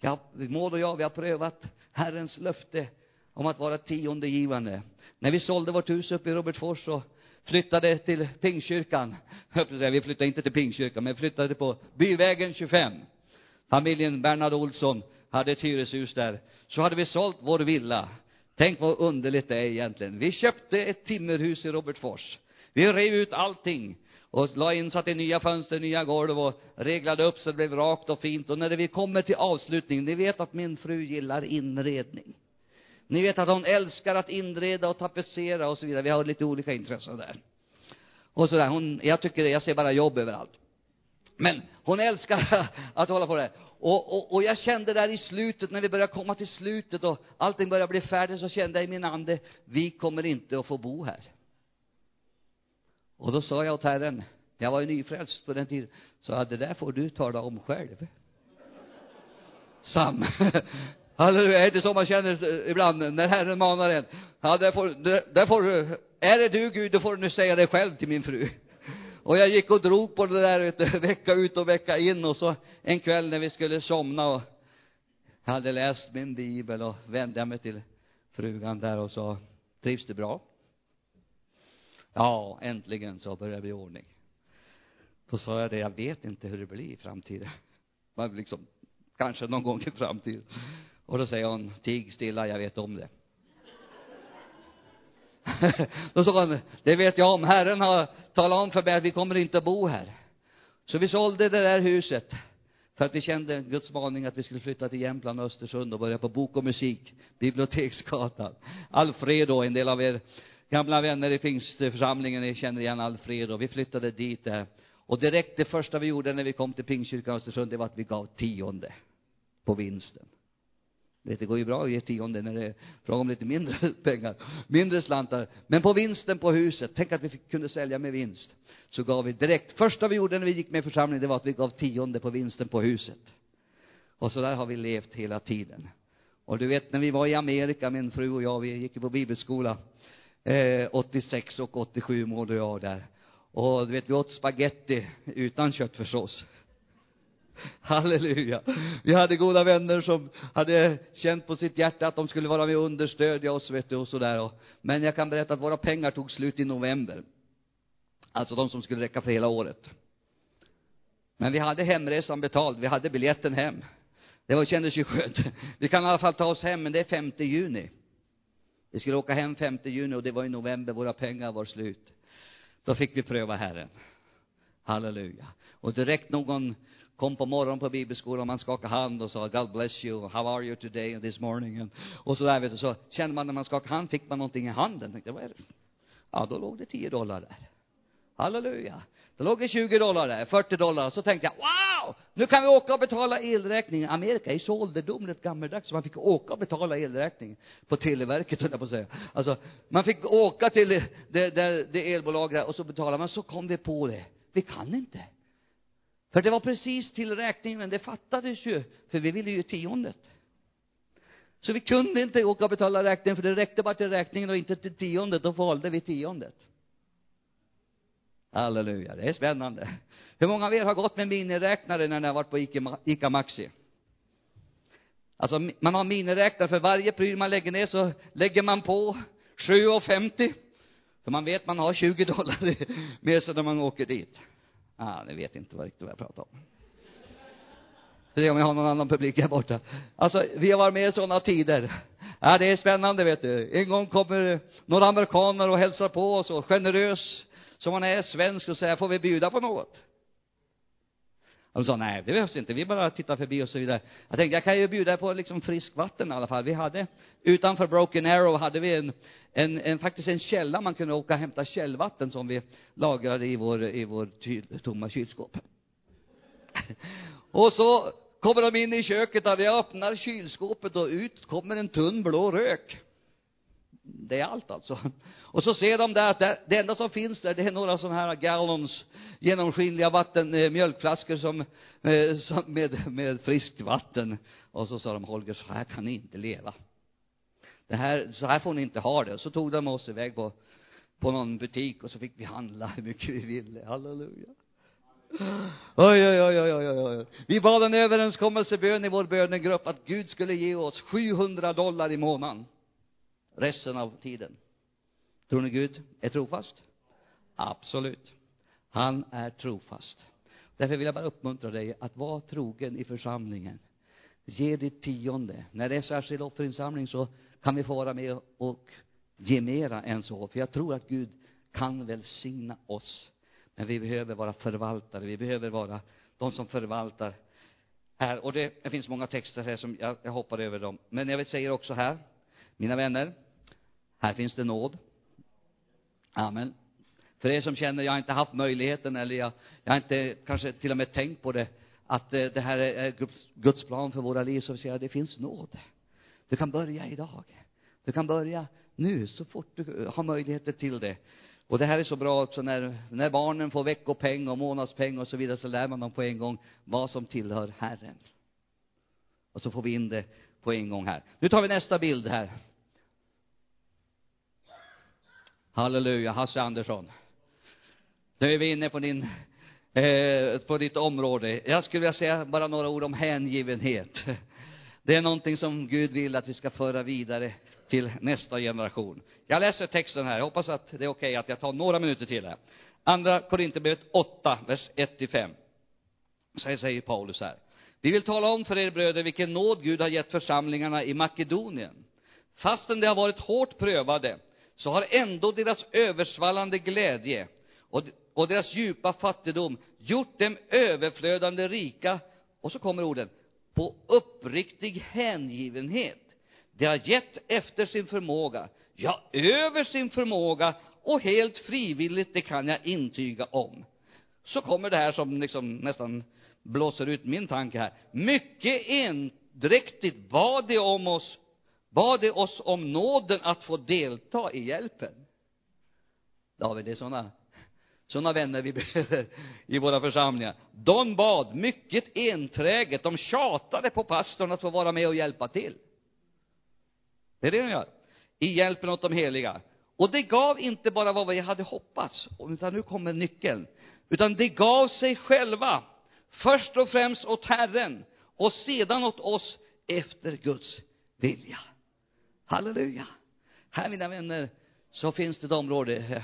Jag, Maud och jag, vi har prövat Herrens löfte om att vara tiondegivande. När vi sålde vårt hus uppe i Robertsfors och flyttade till Pingkyrkan, vi flyttade inte till Pingkyrkan, men flyttade på Byvägen 25. Familjen Bernhard Olsson hade ett hyreshus där. Så hade vi sålt vår villa. Tänk vad underligt det är egentligen. Vi köpte ett timmerhus i Robertsfors. Vi rev ut allting och la in, satte nya fönster, nya golv och reglade upp så det blev rakt och fint. Och när vi kommer till avslutningen, ni vet att min fru gillar inredning. Ni vet att hon älskar att inreda och tapetsera och så vidare. Vi har lite olika intressen där. Och sådär, hon, jag tycker, jag ser bara jobb överallt. Men hon älskar att hålla på det. Och, och, och jag kände där i slutet, när vi började komma till slutet och allting började bli färdigt, så kände jag i min ande, vi kommer inte att få bo här. Och då sa jag åt Herren, jag var ju nyfrälst på den tiden, så jag det där får du tala om själv. Sam. Alltså, Halleluja, är det så man känner ibland när Herren manar en? Ja, där får, där, där får du, är det du Gud, då får du nu säga det själv till min fru. Och jag gick och drog på det där vet vecka ut och vecka in och så en kväll när vi skulle somna och jag hade läst min bibel och vände mig till frugan där och sa, trivs du bra? Ja, äntligen så börjar det bli ordning. Då sa jag det, jag vet inte hur det blir i framtiden. Man liksom, kanske någon gång i framtiden. Och då säger hon, tig stilla, jag vet om det. då sa hon, det vet jag om, Herren har talat om för mig att vi kommer inte att bo här. Så vi sålde det där huset för att vi kände Guds maning att vi skulle flytta till Jämtland och Östersund och börja på bok och musik, Biblioteksgatan. Alfredo, en del av er gamla vänner i pingstförsamlingen, ni känner igen Alfredo. Vi flyttade dit där. Och direkt det första vi gjorde när vi kom till Pingstkyrkan Östersund, det var att vi gav tionde på vinsten. Det går ju bra att ge tionde när det är fråga om lite mindre pengar, mindre slantar. Men på vinsten på huset, tänk att vi fick, kunde sälja med vinst. Så gav vi direkt, första vi gjorde när vi gick med i församlingen, det var att vi gav tionde på vinsten på huset. Och så där har vi levt hela tiden. Och du vet, när vi var i Amerika, min fru och jag, vi gick på bibelskola, eh, 86 och 87 mådde jag där. Och du vet, vi åt spaghetti utan köttfärssås. Halleluja. Vi hade goda vänner som hade känt på sitt hjärta att de skulle vara med och understödja oss, vet du, och sådär. Men jag kan berätta att våra pengar tog slut i november. Alltså de som skulle räcka för hela året. Men vi hade hemresan betald, vi hade biljetten hem. Det var, kändes ju skönt. Vi kan i alla fall ta oss hem, men det är 5 juni. Vi skulle åka hem 5 juni och det var i november, våra pengar var slut. Då fick vi pröva Herren. Halleluja. Och direkt någon kom på morgonen på bibelskolan, man skakade hand och sa God bless you, how are you today and this morning? And, och så där vet du, så kände man när man skakade hand fick man någonting i handen. Tänkte, vad är det? Ja, då låg det 10 dollar där. Halleluja. Då låg det 20 dollar där, 40 dollar. Så tänkte jag, wow! Nu kan vi åka och betala elräkningen. Amerika är så ålderdomligt gammeldags, så man fick åka och betala elräkningen på Televerket, höll jag på att säga. Alltså, man fick åka till det, det, det, det elbolag där och så betala. Men så kom vi på det. Vi kan inte. För det var precis till räkningen, men det fattades ju, för vi ville ju tiondet. Så vi kunde inte åka och betala räkningen, för det räckte bara till räkningen och inte till tiondet. Då valde vi tiondet. Halleluja, det är spännande. Hur många av er har gått med miniräknare när ni har varit på Ica, Maxi? Alltså, man har miniräknare, för varje pryl man lägger ner så lägger man på 7,50. För man vet man har 20 dollar med sig när man åker dit. Ah, ni vet inte riktigt vad jag pratar om. Se om jag har någon annan publik här borta. Alltså, vi har varit med i sådana tider. Ja, det är spännande, vet du. En gång kommer några amerikaner och hälsar på oss och generös som man är svensk och säger, får vi bjuda på något? De sa, nej, det behövs inte, vi bara tittar förbi och så vidare. Jag tänkte, jag kan ju bjuda på liksom frisk vatten i alla fall. Vi hade, utanför Broken Arrow hade vi en, en, en faktiskt en källa man kunde åka och hämta källvatten som vi lagrade i vår, i vår kyl, tomma kylskåp. och så kommer de in i köket och jag öppnar kylskåpet och ut kommer en tunn blå rök det är allt alltså. Och så ser de där att det, det enda som finns där, det är några sådana här gallons genomskinliga vatten, eh, mjölkflaskor som, eh, som med, med friskt vatten. Och så sa de, Holger, så här kan ni inte leva. Det här, så här får ni inte ha det. Så tog de oss iväg på, på någon butik och så fick vi handla hur mycket vi ville. Halleluja. Oj, oj, oj, oj, oj, oj. Vi bad en överenskommelsebön i vår bönegrupp att Gud skulle ge oss 700 dollar i månaden resten av tiden. Tror ni Gud är trofast? Absolut. Han är trofast. Därför vill jag bara uppmuntra dig att vara trogen i församlingen. Ge ditt tionde. När det är särskild offerinsamling så kan vi få vara med och ge mera än så. För jag tror att Gud kan välsigna oss. Men vi behöver vara förvaltare. Vi behöver vara de som förvaltar här. Och det, det finns många texter här som jag, jag hoppar över dem. Men jag vill säga också här, mina vänner, här finns det nåd. Amen. För er som känner, jag har inte haft möjligheten eller jag, jag har inte kanske till och med tänkt på det, att eh, det här är Guds plan för våra liv, så säger jag, det finns nåd. Du kan börja idag. Du kan börja nu, så fort du har möjligheter till det. Och det här är så bra också när, när barnen får veckopeng och månadspeng och så vidare, så lär man dem på en gång vad som tillhör Herren. Och så får vi in det på en gång här. Nu tar vi nästa bild här. Halleluja, Hasse Andersson. Nu är vi inne på din, eh, på ditt område. Jag skulle vilja säga bara några ord om hängivenhet. Det är någonting som Gud vill att vi ska föra vidare till nästa generation. Jag läser texten här. Jag hoppas att det är okej okay att jag tar några minuter till här. Andra Korinthierbrevet 8, vers 1-5. Så säger Paulus här. Vi vill tala om för er bröder vilken nåd Gud har gett församlingarna i Makedonien. Fastän de har varit hårt prövade, så har ändå deras översvallande glädje och, och deras djupa fattigdom gjort dem överflödande rika, och så kommer orden, på uppriktig hängivenhet. De har gett efter sin förmåga, ja, över sin förmåga och helt frivilligt, det kan jag intyga om. Så kommer det här som liksom nästan blåser ut min tanke här. Mycket endräktigt bad de om oss, bad de oss om nåden att få delta i hjälpen. David, det är sådana sådana vänner vi behöver i våra församlingar. De bad mycket enträget, de tjatade på pastorn att få vara med och hjälpa till. Det är det de gör. I hjälpen åt de heliga. Och det gav inte bara vad vi hade hoppats, utan nu kommer nyckeln. Utan det gav sig själva. Först och främst åt Herren och sedan åt oss efter Guds vilja. Halleluja. Här, mina vänner, så finns det ett område.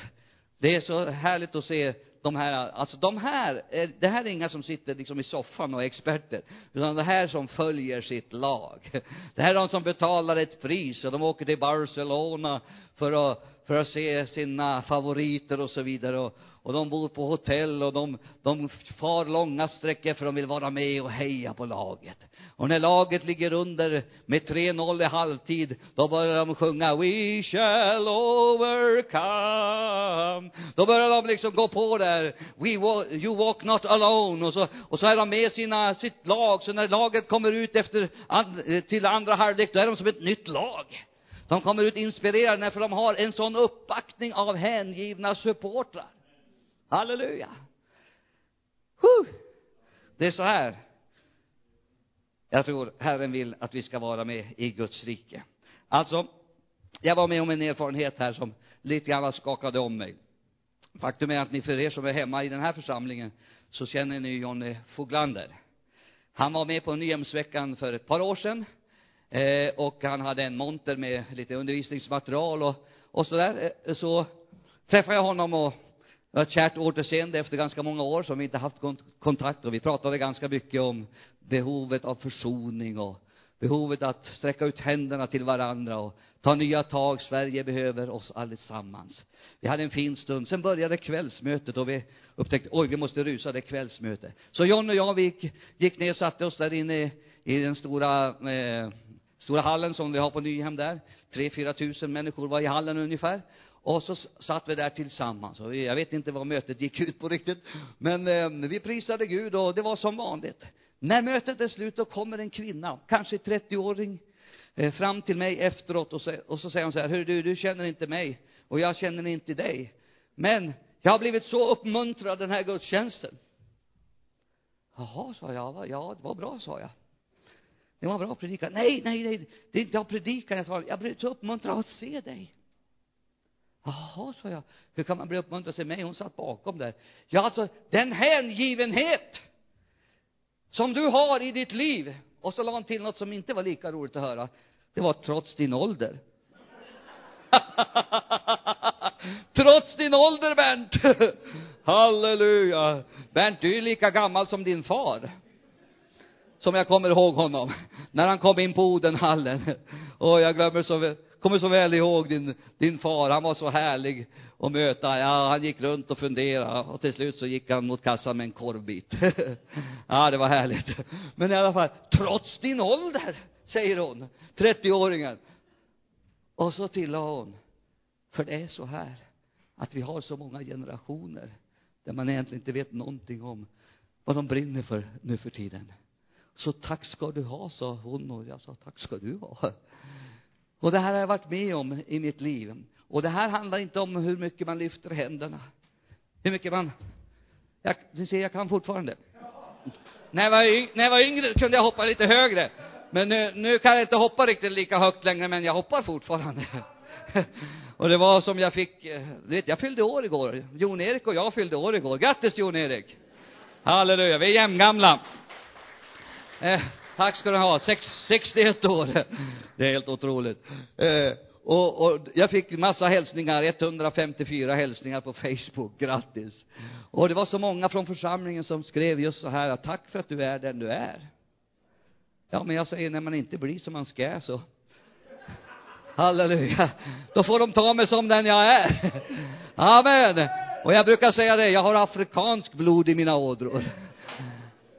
Det är så härligt att se de här, alltså de här, det här är inga som sitter liksom i soffan och är experter, utan det här som följer sitt lag. Det här är de som betalar ett pris och de åker till Barcelona för att för att se sina favoriter och så vidare. Och, och de bor på hotell och de, de far långa sträckor för de vill vara med och heja på laget. Och när laget ligger under med 3-0 i halvtid, då börjar de sjunga We shall overcome. Då börjar de liksom gå på där. We walk, you walk not alone. Och så, och så är de med sina, sitt lag. Så när laget kommer ut efter, till andra halvlek, då är de som ett nytt lag. De kommer ut inspirerade för de har en sån uppbackning av hängivna supportrar. Halleluja. Huh. Det är så här. Jag tror Herren vill att vi ska vara med i Guds rike. Alltså, jag var med om en erfarenhet här som lite grann skakade om mig. Faktum är att ni, för er som är hemma i den här församlingen, så känner ni Johnny Foglander. Han var med på Nyhemsveckan för ett par år sedan Eh, och han hade en monter med lite undervisningsmaterial och, och sådär. Eh, så träffade jag honom och det var ett kärt återseende efter ganska många år som vi inte haft kontakt och vi pratade ganska mycket om behovet av försoning och behovet att sträcka ut händerna till varandra och ta nya tag. Sverige behöver oss allesammans. Vi hade en fin stund. Sen började kvällsmötet och vi upptäckte, oj, vi måste rusa, det är kvällsmöte. Så John och jag, vi gick, gick ner och satte oss där inne i den stora eh, stora hallen som vi har på Nyhem där. Tre, fyra tusen människor var i hallen ungefär. Och så satt vi där tillsammans. Och jag vet inte vad mötet gick ut på riktigt. Men eh, vi prisade Gud och det var som vanligt. När mötet är slut, då kommer en kvinna, kanske 30-åring, eh, fram till mig efteråt och så, och så säger hon så här, hör du, du känner inte mig och jag känner inte dig. Men jag har blivit så uppmuntrad den här gudstjänsten. Jaha, sa jag. Ja, det var bra, sa jag. Det var bra predikan. Nej, nej, nej, det är inte jag predikan. Jag svarade. jag blev så uppmuntrad att se dig. Jaha, sa jag. Hur kan man bli uppmuntrad att se mig? Hon satt bakom där. Ja, alltså, den hängivenhet som du har i ditt liv. Och så la hon till något som inte var lika roligt att höra. Det var trots din ålder. trots din ålder, Bernt. Halleluja. Bernt, du är lika gammal som din far som jag kommer ihåg honom, när han kom in på Odenhallen. Och jag glömmer så, kommer så väl ihåg din, din far, han var så härlig att möta. Ja, han gick runt och funderade och till slut så gick han mot kassan med en korvbit. ja, det var härligt. Men i alla fall, trots din ålder, säger hon, 30-åringen. Och så tillade hon, för det är så här, att vi har så många generationer där man egentligen inte vet någonting om vad de brinner för nu för tiden. Så tack ska du ha, sa hon och jag sa tack ska du ha. Och det här har jag varit med om i mitt liv. Och det här handlar inte om hur mycket man lyfter händerna. Hur mycket man, jag, ni ser, jag kan fortfarande. När jag, var yngre, när jag var yngre kunde jag hoppa lite högre. Men nu, nu kan jag inte hoppa riktigt lika högt längre, men jag hoppar fortfarande. och det var som jag fick, eh, du vet, jag fyllde år igår. Jon-Erik och jag fyllde år igår. Grattis Jon-Erik! Halleluja, vi är jämngamla. Eh, tack ska du ha. Sex, 61 år. Det är helt otroligt. Eh, och, och jag fick massa hälsningar, 154 hälsningar på Facebook, grattis. Och det var så många från församlingen som skrev just så här, tack för att du är den du är. Ja, men jag säger, när man inte blir som man ska så Halleluja. Då får de ta mig som den jag är. Amen. Och jag brukar säga det, jag har afrikansk blod i mina ådror.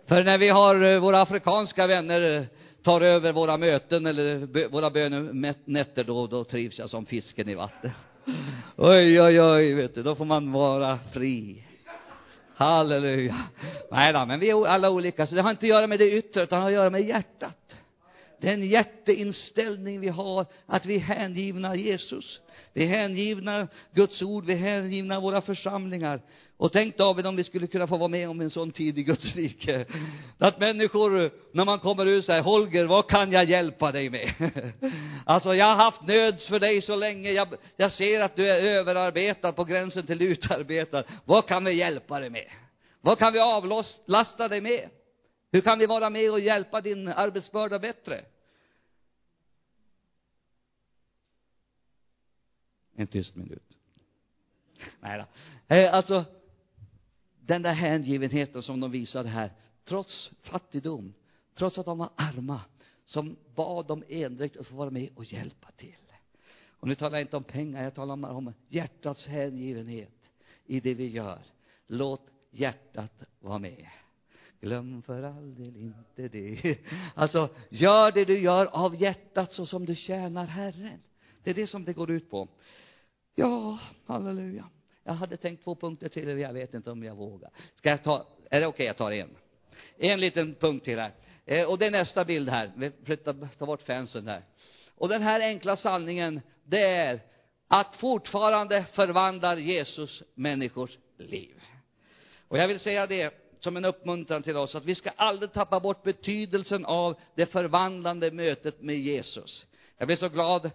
För när vi har eh, våra afrikanska vänner eh, tar över våra möten eller våra bönenätter då, då trivs jag som fisken i vatten. Oj, oj, oj, vet du, då får man vara fri. Halleluja. Nej då, men vi är alla olika, så det har inte att göra med det yttre, utan det har att göra med hjärtat. Den hjärteinställning vi har, att vi är hängivna Jesus. Vi är hängivna Guds ord, vi är hängivna våra församlingar. Och tänk David om vi skulle kunna få vara med om en sån tid i Guds rike. Att människor, när man kommer ut säger, Holger, vad kan jag hjälpa dig med? Alltså, jag har haft nöds för dig så länge. Jag, jag ser att du är överarbetad på gränsen till utarbetad. Vad kan vi hjälpa dig med? Vad kan vi avlasta dig med? Hur kan vi vara med och hjälpa din arbetsbörda bättre? En tyst minut. Nej då. Eh, alltså, den där hängivenheten som de visade här, trots fattigdom, trots att de var arma, som bad dem endräkt att få vara med och hjälpa till. Och nu talar jag inte om pengar, jag talar om hjärtats hängivenhet i det vi gör. Låt hjärtat vara med. Glöm för all del inte det. Alltså, gör det du gör av hjärtat så som du tjänar Herren. Det är det som det går ut på. Ja, halleluja. Jag hade tänkt två punkter till, jag vet inte om jag vågar. Ska jag ta, är det okej, okay, jag tar en? En liten punkt till här. Eh, och det är nästa bild här. Vi flyttar, tar bort fansen där. Och den här enkla sanningen, det är att fortfarande förvandlar Jesus människors liv. Och jag vill säga det som en uppmuntran till oss, att vi ska aldrig tappa bort betydelsen av det förvandlande mötet med Jesus. Jag blev så glad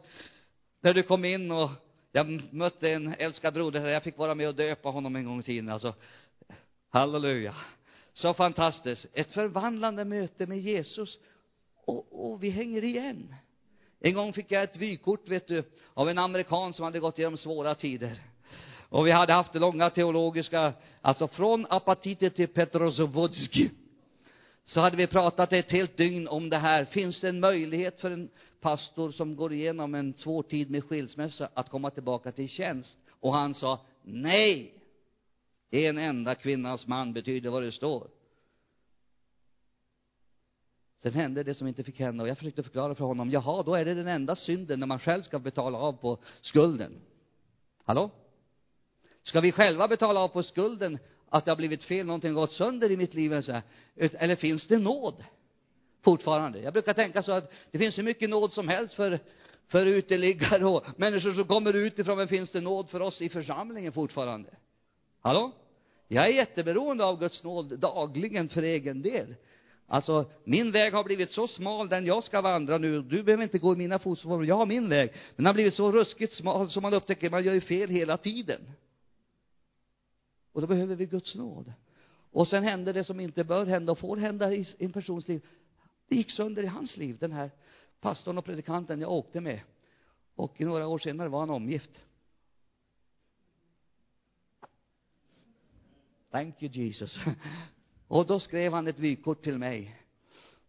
när du kom in och jag mötte en älskad broder, jag fick vara med och döpa honom en gång i tiden, alltså. Halleluja. Så fantastiskt. Ett förvandlande möte med Jesus. Och, och vi hänger igen. En gång fick jag ett vykort, vet du, av en amerikan som hade gått igenom svåra tider. Och vi hade haft långa teologiska, alltså från apatiter till Petrozovodski, Så hade vi pratat ett helt dygn om det här. Finns det en möjlighet för en pastor som går igenom en svår tid med skilsmässa att komma tillbaka till tjänst? Och han sa nej. En enda kvinnas man betyder vad det står. Sen hände det som inte fick hända och jag försökte förklara för honom, jaha, då är det den enda synden när man själv ska betala av på skulden. Hallå? Ska vi själva betala av på skulden att det har blivit fel, någonting har gått sönder i mitt liv eller så här? Eller finns det nåd? Fortfarande. Jag brukar tänka så att det finns hur mycket nåd som helst för, för uteliggare och människor som kommer utifrån, men finns det nåd för oss i församlingen fortfarande? Hallå? Jag är jätteberoende av Guds nåd dagligen för egen del. Alltså, min väg har blivit så smal, den jag ska vandra nu. Du behöver inte gå i mina fotspår, jag har min väg. Den har blivit så ruskigt smal så man upptäcker, man gör ju fel hela tiden. Och då behöver vi Guds nåd. Och sen hände det som inte bör hända och får hända i en persons liv. Det gick sönder i hans liv, den här pastorn och predikanten jag åkte med. Och några år senare var han omgift. Thank you Jesus. Och då skrev han ett vykort till mig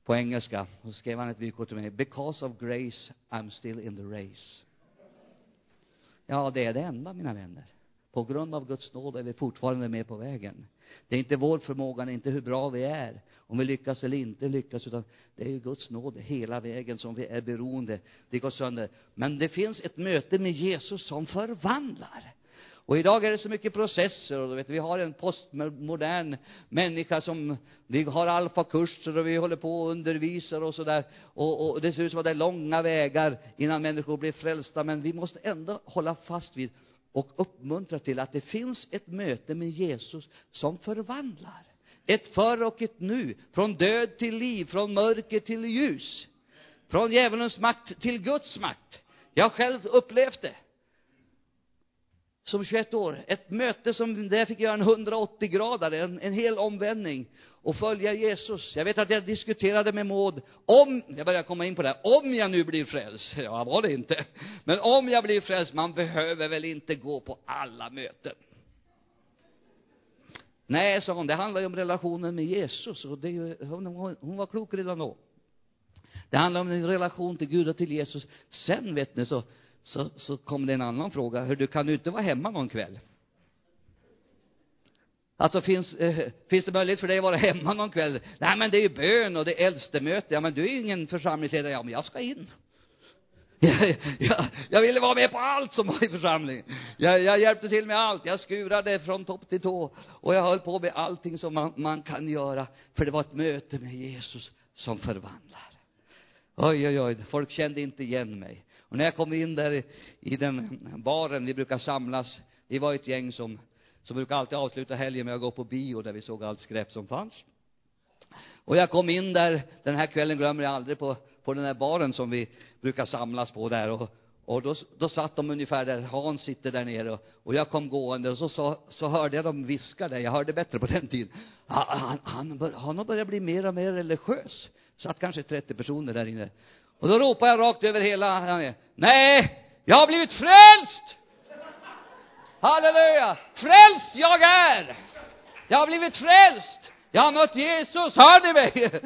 på engelska. Och skrev han ett vykort till mig. Because of grace I'm still in the race. Ja, det är det enda, mina vänner. På grund av Guds nåd är vi fortfarande med på vägen. Det är inte vår förmåga, det är inte hur bra vi är, om vi lyckas eller inte lyckas, utan det är ju Guds nåd hela vägen som vi är beroende. Det går sönder. Men det finns ett möte med Jesus som förvandlar. Och idag är det så mycket processer och du vet, vi har en postmodern människa som, vi har alfakurser och vi håller på och undervisar och sådär. Och, och det ser ut som att det är långa vägar innan människor blir frälsta. Men vi måste ändå hålla fast vid och uppmuntra till att det finns ett möte med Jesus som förvandlar. Ett förr och ett nu, från död till liv, från mörker till ljus. Från djävulens makt till Guds makt. Jag har själv upplevt det. Som 21 år. Ett möte som, där jag fick göra en 180-gradare, en, en hel omvändning och följa Jesus. Jag vet att jag diskuterade med Maud, om, jag börjar komma in på det här, om jag nu blir frälst. Ja, var det inte. Men om jag blir frälst, man behöver väl inte gå på alla möten. Nej, sa hon, det handlar ju om relationen med Jesus och det är ju, hon, hon var klok redan då. Det handlar om din relation till Gud och till Jesus. Sen, vet ni, så, så, så kom det en annan fråga. Hur du kan du inte vara hemma någon kväll? Alltså finns, eh, finns det möjlighet för dig att vara hemma någon kväll? Nej, men det är ju bön och det är äldstemöte. Ja, men du är ju ingen församlingsledare. Ja, men jag ska in. Jag, jag, jag ville vara med på allt som var i församlingen. Jag, jag hjälpte till med allt. Jag skurade från topp till tå. Och jag höll på med allting som man, man kan göra. För det var ett möte med Jesus som förvandlar. Oj, oj, oj. Folk kände inte igen mig. Och när jag kom in där i den baren, vi brukar samlas. Vi var ett gäng som, som brukar alltid avsluta helgen med att gå på bio där vi såg allt skräp som fanns. Och jag kom in där, den här kvällen glömmer jag aldrig på, på den här baren som vi brukar samlas på där och, och då, då satt de ungefär där Hans sitter där nere och, och jag kom gående och så, så, så hörde jag dem viska där, jag hörde bättre på den tiden. Han, han, han, bör, han har börjat bli mer och mer religiös. Satt kanske 30 personer där inne. Och då ropade jag rakt över hela, nej, jag har blivit frälst! Halleluja! Frälst jag är! Jag har blivit frälst! Jag har mött Jesus, hör ni mig?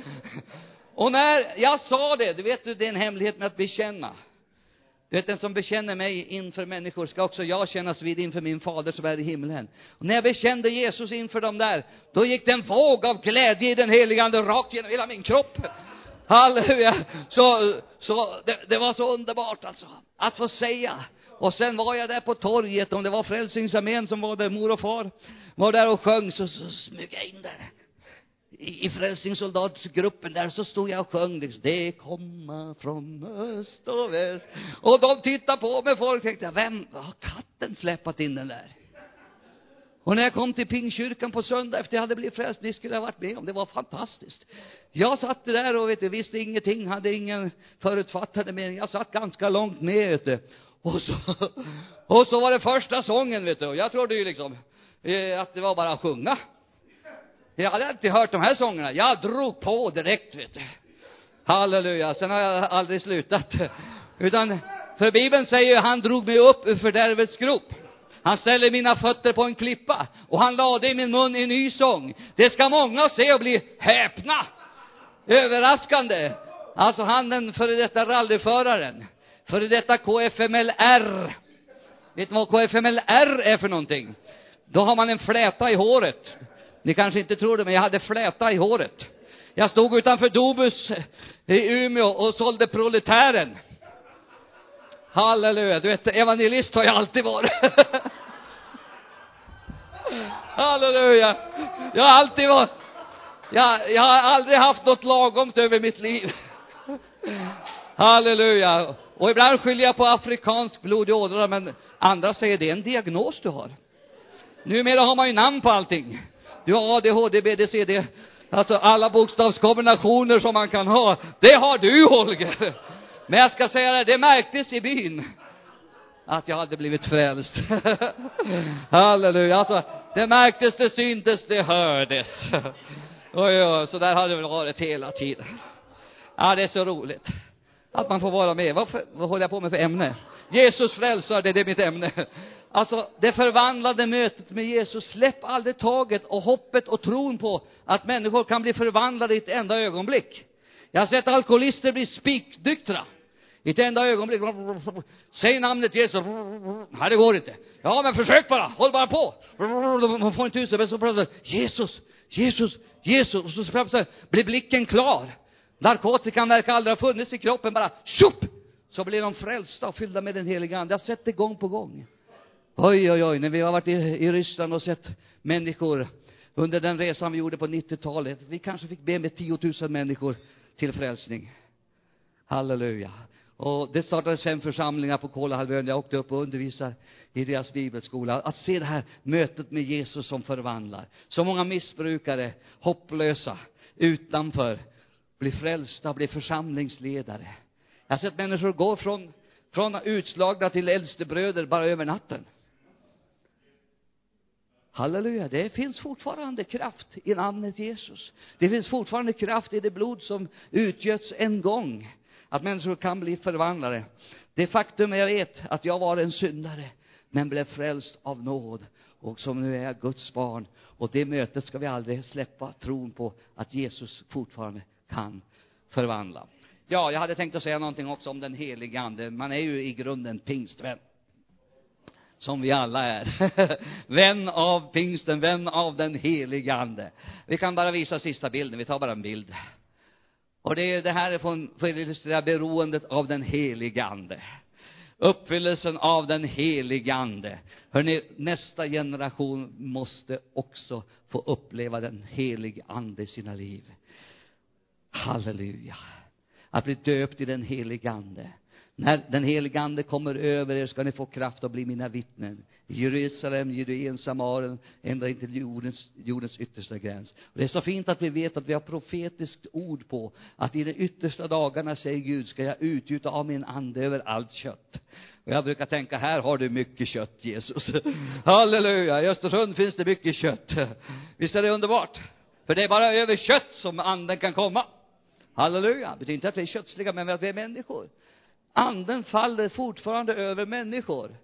Och när jag sa det, du vet du, det är en hemlighet med att bekänna. Du vet, den som bekänner mig inför människor ska också jag kännas vid inför min fader som är i himlen. Och när jag bekände Jesus inför dem där, då gick det en våg av glädje i den helige Ande rakt genom hela min kropp. Halleluja! Så, så det, det var så underbart alltså, att få säga. Och sen var jag där på torget, om det var Frälsningsarmén som var där, mor och far var där och sjöng, så, så smög jag in där i frälsningssoldatgruppen där så stod jag och sjöng liksom, det komma från öst och väst. Och de tittade på mig, folk tänkte, vem, har katten släpat in den där? Och när jag kom till Pingkyrkan på söndag efter jag hade blivit frälst, det skulle jag varit med om, det var fantastiskt. Jag satt där och vet du, visste ingenting, hade ingen förutfattade mening. Jag satt ganska långt med, vet du. Och så, och så var det första sången, vet du. Och jag trodde ju liksom eh, att det var bara att sjunga. Jag hade inte hört de här sångerna. Jag drog på direkt, vet du. Halleluja. Sen har jag aldrig slutat. Utan, för Bibeln säger ju, han drog mig upp ur fördärvets grop. Han ställde mina fötter på en klippa och han lade i min mun en ny sång. Det ska många se och bli häpna. Överraskande. Alltså han den före detta rallyföraren. Före detta KFMLR. Vet ni vad KFMLR är för någonting? Då har man en fläta i håret. Ni kanske inte tror det, men jag hade fläta i håret. Jag stod utanför Dobus i Umeå och sålde proletären. Halleluja. Du vet, evangelist har jag alltid varit. Halleluja. Jag har alltid varit, jag, jag har aldrig haft något lagomt över mitt liv. Halleluja. Och ibland skyller jag på afrikansk blod i ådrorna, men andra säger det är en diagnos du har. Numera har man ju namn på allting. Du har ADHD, BDCD, alltså alla bokstavskombinationer som man kan ha. Det har du, Holger. Men jag ska säga det, det märktes i byn att jag hade blivit frälst. Halleluja. Alltså, det märktes, det syntes, det hördes. Oj, oj, så där hade det väl varit hela tiden. Ja, det är så roligt att man får vara med. Varför, vad håller jag på med för ämne? Jesus frälsar, det är mitt ämne. Alltså, det förvandlade mötet med Jesus. Släpp aldrig taget och hoppet och tron på att människor kan bli förvandlade i ett enda ögonblick. Jag har sett alkoholister bli spiknyktra. I ett enda ögonblick. Säg namnet Jesus. Nej, det går inte. Ja, men försök bara. Håll bara på. Man får inte ut sig. Men så plötsligt, Jesus, Jesus, Jesus. Och så plötsligt blir blicken klar. Narkotikan verkar aldrig ha funnits i kroppen. Bara tjopp! Så blir de frälsta och fyllda med den heliga Ande. Jag har sett det gång på gång. Oj, oj, oj, när vi har varit i, i Ryssland och sett människor under den resan vi gjorde på 90-talet. Vi kanske fick be med 10 000 människor till frälsning. Halleluja. Och det startades fem församlingar på Kolahalvön. Jag åkte upp och undervisade i deras bibelskola. Att se det här mötet med Jesus som förvandlar. Så många missbrukare, hopplösa, utanför, blir frälsta, blir församlingsledare. Jag har sett människor gå från, från utslagna till äldstebröder bara över natten. Halleluja, det finns fortfarande kraft i namnet Jesus. Det finns fortfarande kraft i det blod som utgöts en gång. Att människor kan bli förvandlade. Det faktum jag vet att jag var en syndare, men blev frälst av nåd. Och som nu är jag Guds barn. Och det mötet ska vi aldrig släppa, tron på att Jesus fortfarande kan förvandla. Ja, jag hade tänkt att säga någonting också om den helige ande. Man är ju i grunden pingstvän som vi alla är. vän av pingsten, vän av den helige ande. Vi kan bara visa sista bilden, vi tar bara en bild. Och det, är, det här är från, för att illustrera beroendet av den helige ande. Uppfyllelsen av den helige ande. Hörrni, nästa generation måste också få uppleva den helige ande i sina liv. Halleluja. Att bli döpt i den helige ande. När den helige ande kommer över er ska ni få kraft att bli mina vittnen. I Jerusalem, Judeen, Samarien, ända in till jordens, jordens yttersta gräns. Och det är så fint att vi vet att vi har profetiskt ord på att i de yttersta dagarna, säger Gud, ska jag utgjuta av min ande över allt kött. Och jag brukar tänka, här har du mycket kött, Jesus. Halleluja! I Östersund finns det mycket kött. Visst är det underbart? För det är bara över kött som anden kan komma. Halleluja! Det betyder inte att vi är kötsliga, men att vi är människor. Anden faller fortfarande över människor.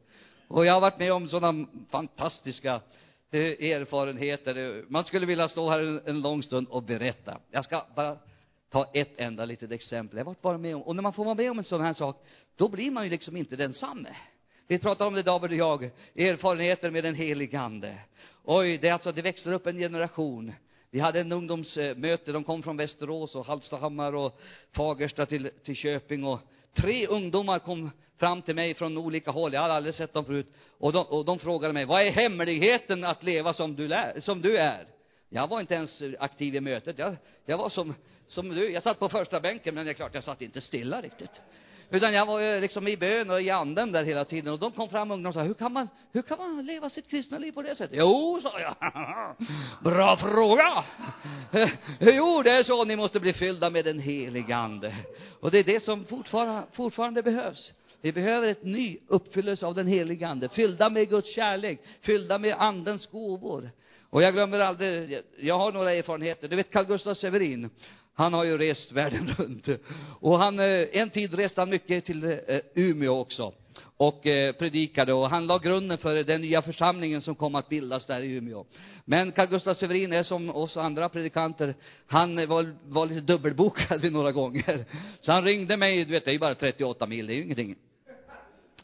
Och jag har varit med om sådana fantastiska eh, erfarenheter. Man skulle vilja stå här en, en lång stund och berätta. Jag ska bara ta ett enda litet exempel. Jag har varit bara med om, och när man får vara med om en sån här sak, då blir man ju liksom inte densamme. Vi pratar om det, David och jag, erfarenheter med den helige Ande. Oj, det är alltså, det växer upp en generation. Vi hade en ungdomsmöte, de kom från Västerås och Hallstahammar och Fagersta till, till Köping och tre ungdomar kom fram till mig från olika håll, jag hade aldrig sett dem förut, och de, och de frågade mig, vad är hemligheten att leva som du, lär, som du är? Jag var inte ens aktiv i mötet, jag, jag var som, som du, jag satt på första bänken, men det är klart, jag satt inte stilla riktigt. Utan jag var liksom i bön och i anden där hela tiden. Och de kom fram ungdomar och sa, hur kan man, hur kan man leva sitt kristna liv på det sättet? Jo, sa jag. Bra fråga. jo, det är så, ni måste bli fyllda med den helige ande. Och det är det som fortfarande, fortfarande behövs. Vi behöver ett ny uppfyllelse av den helige ande, fyllda med Guds kärlek, fyllda med andens gåvor. Och jag glömmer aldrig, jag har några erfarenheter. Du vet Carl Gustaf Severin, han har ju rest världen runt. Och han, eh, en tid reste han mycket till eh, Umeå också och eh, predikade och han la grunden för den nya församlingen som kom att bildas där i Umeå. Men Carl Gustaf Severin är som oss andra predikanter, han var, var lite dubbelbokad vid några gånger. Så han ringde mig, du vet, det är ju bara 38 mil, det är ju ingenting.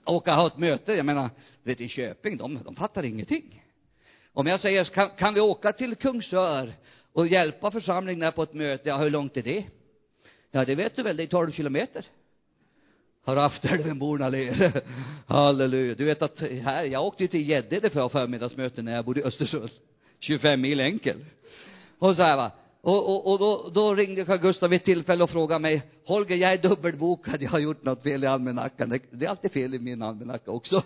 Åka ha ett möte, jag menar, du vet i Köping, de, de fattar ingenting. Om jag säger, kan, kan vi åka till Kungsör och hjälpa församlingen där på ett möte, ja, hur långt är det? Ja, det vet du väl, det är 12 kilometer. Har Raftelvenborna ler. Halleluja. Du vet att här, jag åkte ju till Gäddede för att ha förmiddagsmöte när jag bodde i Östersund. 25 mil enkel. Och så här va. Och, och, och då, då ringde Carl Gustaf vid ett tillfälle och frågade mig, Holger, jag är dubbelbokad, jag har gjort något fel i almanackan. Det, det är alltid fel i min almanacka också.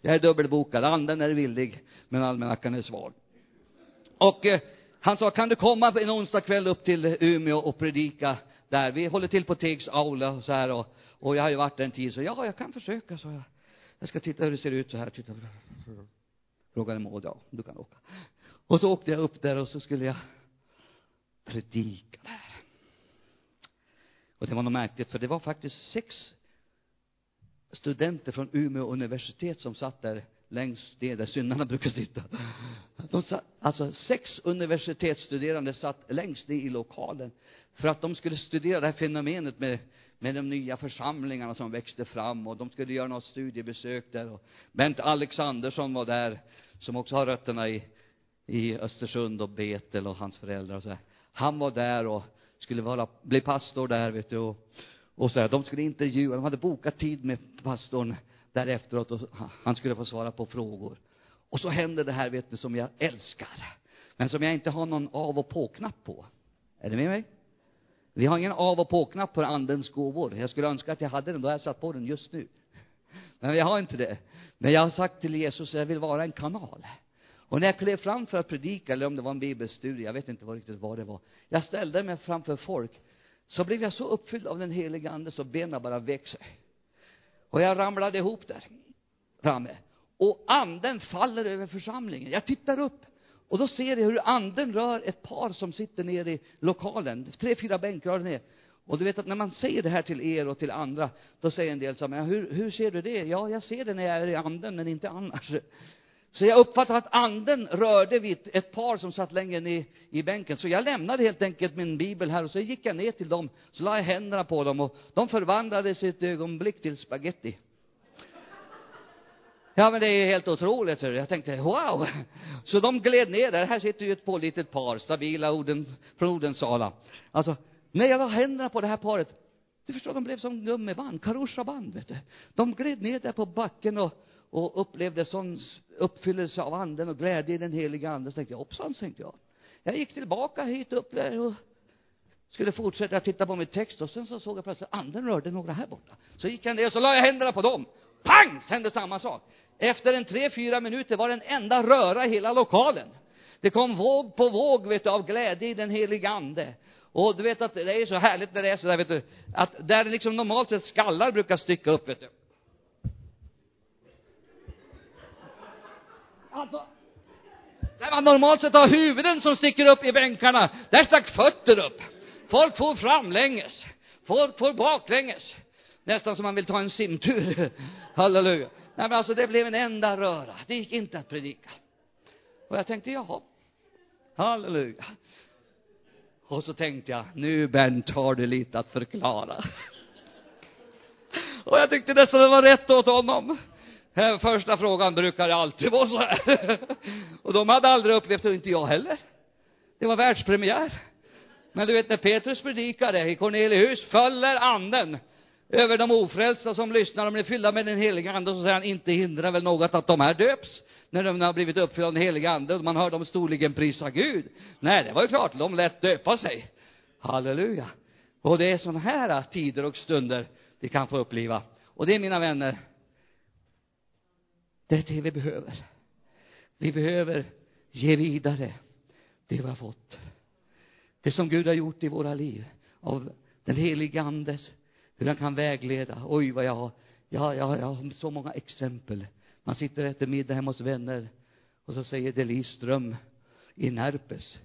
Jag är dubbelbokad, anden är villig, men almanackan är svag. Och eh, han sa, kan du komma en onsdag kväll upp till Umeå och predika där? Vi håller till på Tegs aula och så här och, och jag har ju varit där en tid, så ja, jag kan försöka, så jag. Jag ska titta hur det ser ut så här, titta. Frågade Maud, ja, du kan åka. Och så åkte jag upp där och så skulle jag predika där. Och det var något märkligt, för det var faktiskt sex studenter från Umeå universitet som satt där längst ner där syndarna brukar sitta. De satt, alltså sex universitetsstuderande satt längst ner i lokalen för att de skulle studera det här fenomenet med, med de nya församlingarna som växte fram och de skulle göra något studiebesök där och Bent Alexandersson var där som också har rötterna i, i Östersund och Betel och hans föräldrar och så här. Han var där och skulle vara, bli pastor där vet du och, och så här. De skulle intervjua, de hade bokat tid med pastorn där efteråt och han skulle få svara på frågor. Och så händer det här, vet du, som jag älskar. Men som jag inte har någon av och på-knapp på. Är ni med mig? Vi har ingen av och på-knapp på andens gåvor. Jag skulle önska att jag hade den, då har jag satt på den just nu. Men jag har inte det. Men jag har sagt till Jesus att jag vill vara en kanal. Och när jag klev fram för att predika, eller om det var en bibelstudie, jag vet inte vad riktigt vad det var. Jag ställde mig framför folk, så blev jag så uppfylld av den heliga ande så benen bara vek sig. Och jag ramlade ihop där, framme. Och anden faller över församlingen. Jag tittar upp och då ser jag hur anden rör ett par som sitter nere i lokalen, tre, fyra bänkrader ner. Och du vet att när man säger det här till er och till andra, då säger en del så här, hur, hur ser du det? Ja, jag ser det när jag är i anden, men inte annars. Så jag uppfattar att anden rörde vid ett par som satt längre ner i bänken. Så jag lämnade helt enkelt min bibel här och så gick jag ner till dem, så la jag händerna på dem och de förvandlades i ett ögonblick till spaghetti. Ja, men det är ju helt otroligt. Jag tänkte, wow! Så de gled ner där. Här sitter ju ett pålitligt par, stabila orden, från Odensala. Alltså, när jag la händerna på det här paret, du förstår, de blev som gummiband, karushaband, vet du. De gled ner där på backen och, och upplevde sån uppfyllelse av anden och glädje i den heliga anden. Så tänkte jag, hoppsan, tänkte jag. Jag gick tillbaka hit upp där och skulle fortsätta titta på min text och sen så såg jag plötsligt anden rörde några här borta. Så gick jag ner och så la jag händerna på dem. Pang! Så Hände samma sak. Efter en tre, fyra minuter var det en enda röra i hela lokalen. Det kom våg på våg, vet du, av glädje i den heliga ande. Och du vet att det är så härligt när det är så där, vet du, att där liksom normalt sett skallar brukar sticka upp, vet du. Alltså, där man normalt sett har huvuden som sticker upp i bänkarna, där stack fötter upp. Folk får framlänges. Folk får baklänges. Nästan som man vill ta en simtur. Halleluja. Nej, men alltså det blev en enda röra. Det gick inte att predika. Och jag tänkte, jaha. Halleluja. Och så tänkte jag, nu Bernt har du lite att förklara. Och jag tyckte nästan det var rätt åt honom. Eh, första frågan brukar alltid vara så här. Och de hade aldrig upplevt det, och inte jag heller. Det var världspremiär. Men du vet när Petrus predikade i Corneliehus, föller anden över de ofrälsta som lyssnar, de blir fyllda med den heliga ande, så säger han, inte hindrar väl något att de här döps, när de har blivit uppfyllda av den heliga ande, och man hör dem storligen prisa Gud. Nej, det var ju klart, de lät döpa sig. Halleluja. Och det är sådana här tider och stunder vi kan få uppleva. Och det, mina vänner, det är det vi behöver. Vi behöver ge vidare det vi har fått. Det som Gud har gjort i våra liv, av den helige Andes hur han kan vägleda. Oj, vad jag har, jag, jag, jag har så många exempel. Man sitter efter middag hemma hos vänner och så säger Delis Ström i Närpes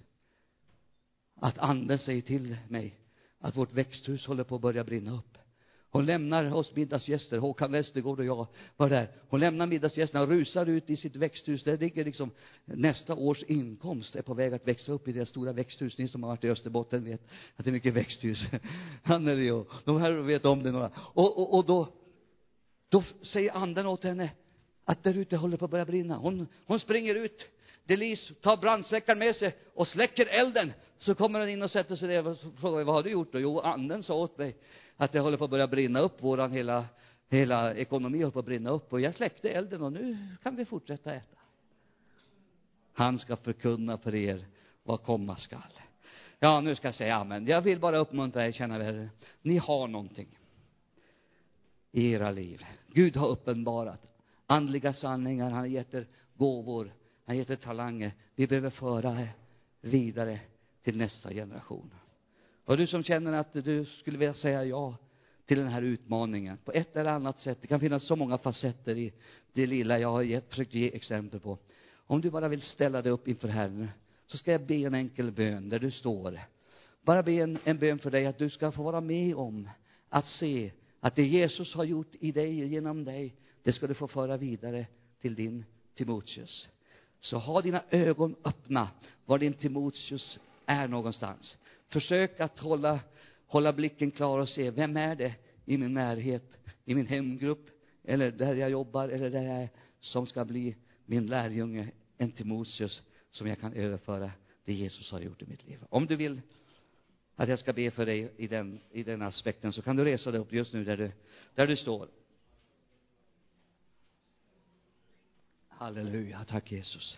att anden säger till mig att vårt växthus håller på att börja brinna upp. Hon lämnar oss middagsgäster, Håkan Westergård och jag var där. Hon lämnar middagsgästerna och rusar ut i sitt växthus. Där ligger liksom nästa års inkomst är på väg att växa upp i det stora växthus. Ni som har varit i Österbotten vet att det är mycket växthus. Anneli och de här vet om det några. Och, och, och då, då säger anden åt henne att där ute håller på att börja brinna. Hon, hon springer ut. Delis tar brandsläckaren med sig och släcker elden. Så kommer han in och sätter sig där och frågar vad har du gjort då? Jo, anden sa åt mig att det håller på att börja brinna upp, våran hela, hela ekonomi håller på att brinna upp. Och jag släckte elden och nu kan vi fortsätta äta. Han ska förkunna för er vad komma skall. Ja, nu ska jag säga amen. Jag vill bara uppmuntra er, kära vänner. Ni har någonting i era liv. Gud har uppenbarat andliga sanningar. Han har gett er gåvor. Han har gett er talanger. Vi behöver föra vidare till nästa generation. Och du som känner att du skulle vilja säga ja till den här utmaningen på ett eller annat sätt. Det kan finnas så många facetter i det lilla jag har gett, försökt ge exempel på. Om du bara vill ställa dig upp inför Herren så ska jag be en enkel bön där du står. Bara be en, en bön för dig att du ska få vara med om att se att det Jesus har gjort i dig och genom dig, det ska du få föra vidare till din Timoteus. Så ha dina ögon öppna var din Timoteus är någonstans. Försök att hålla, hålla blicken klar och se, vem är det i min närhet, i min hemgrupp, eller där jag jobbar, eller där jag är, som ska bli min lärjunge, en Timoteus, som jag kan överföra det Jesus har gjort i mitt liv. Om du vill att jag ska be för dig i den, i den aspekten, så kan du resa dig upp just nu där du, där du står. Halleluja, tack Jesus.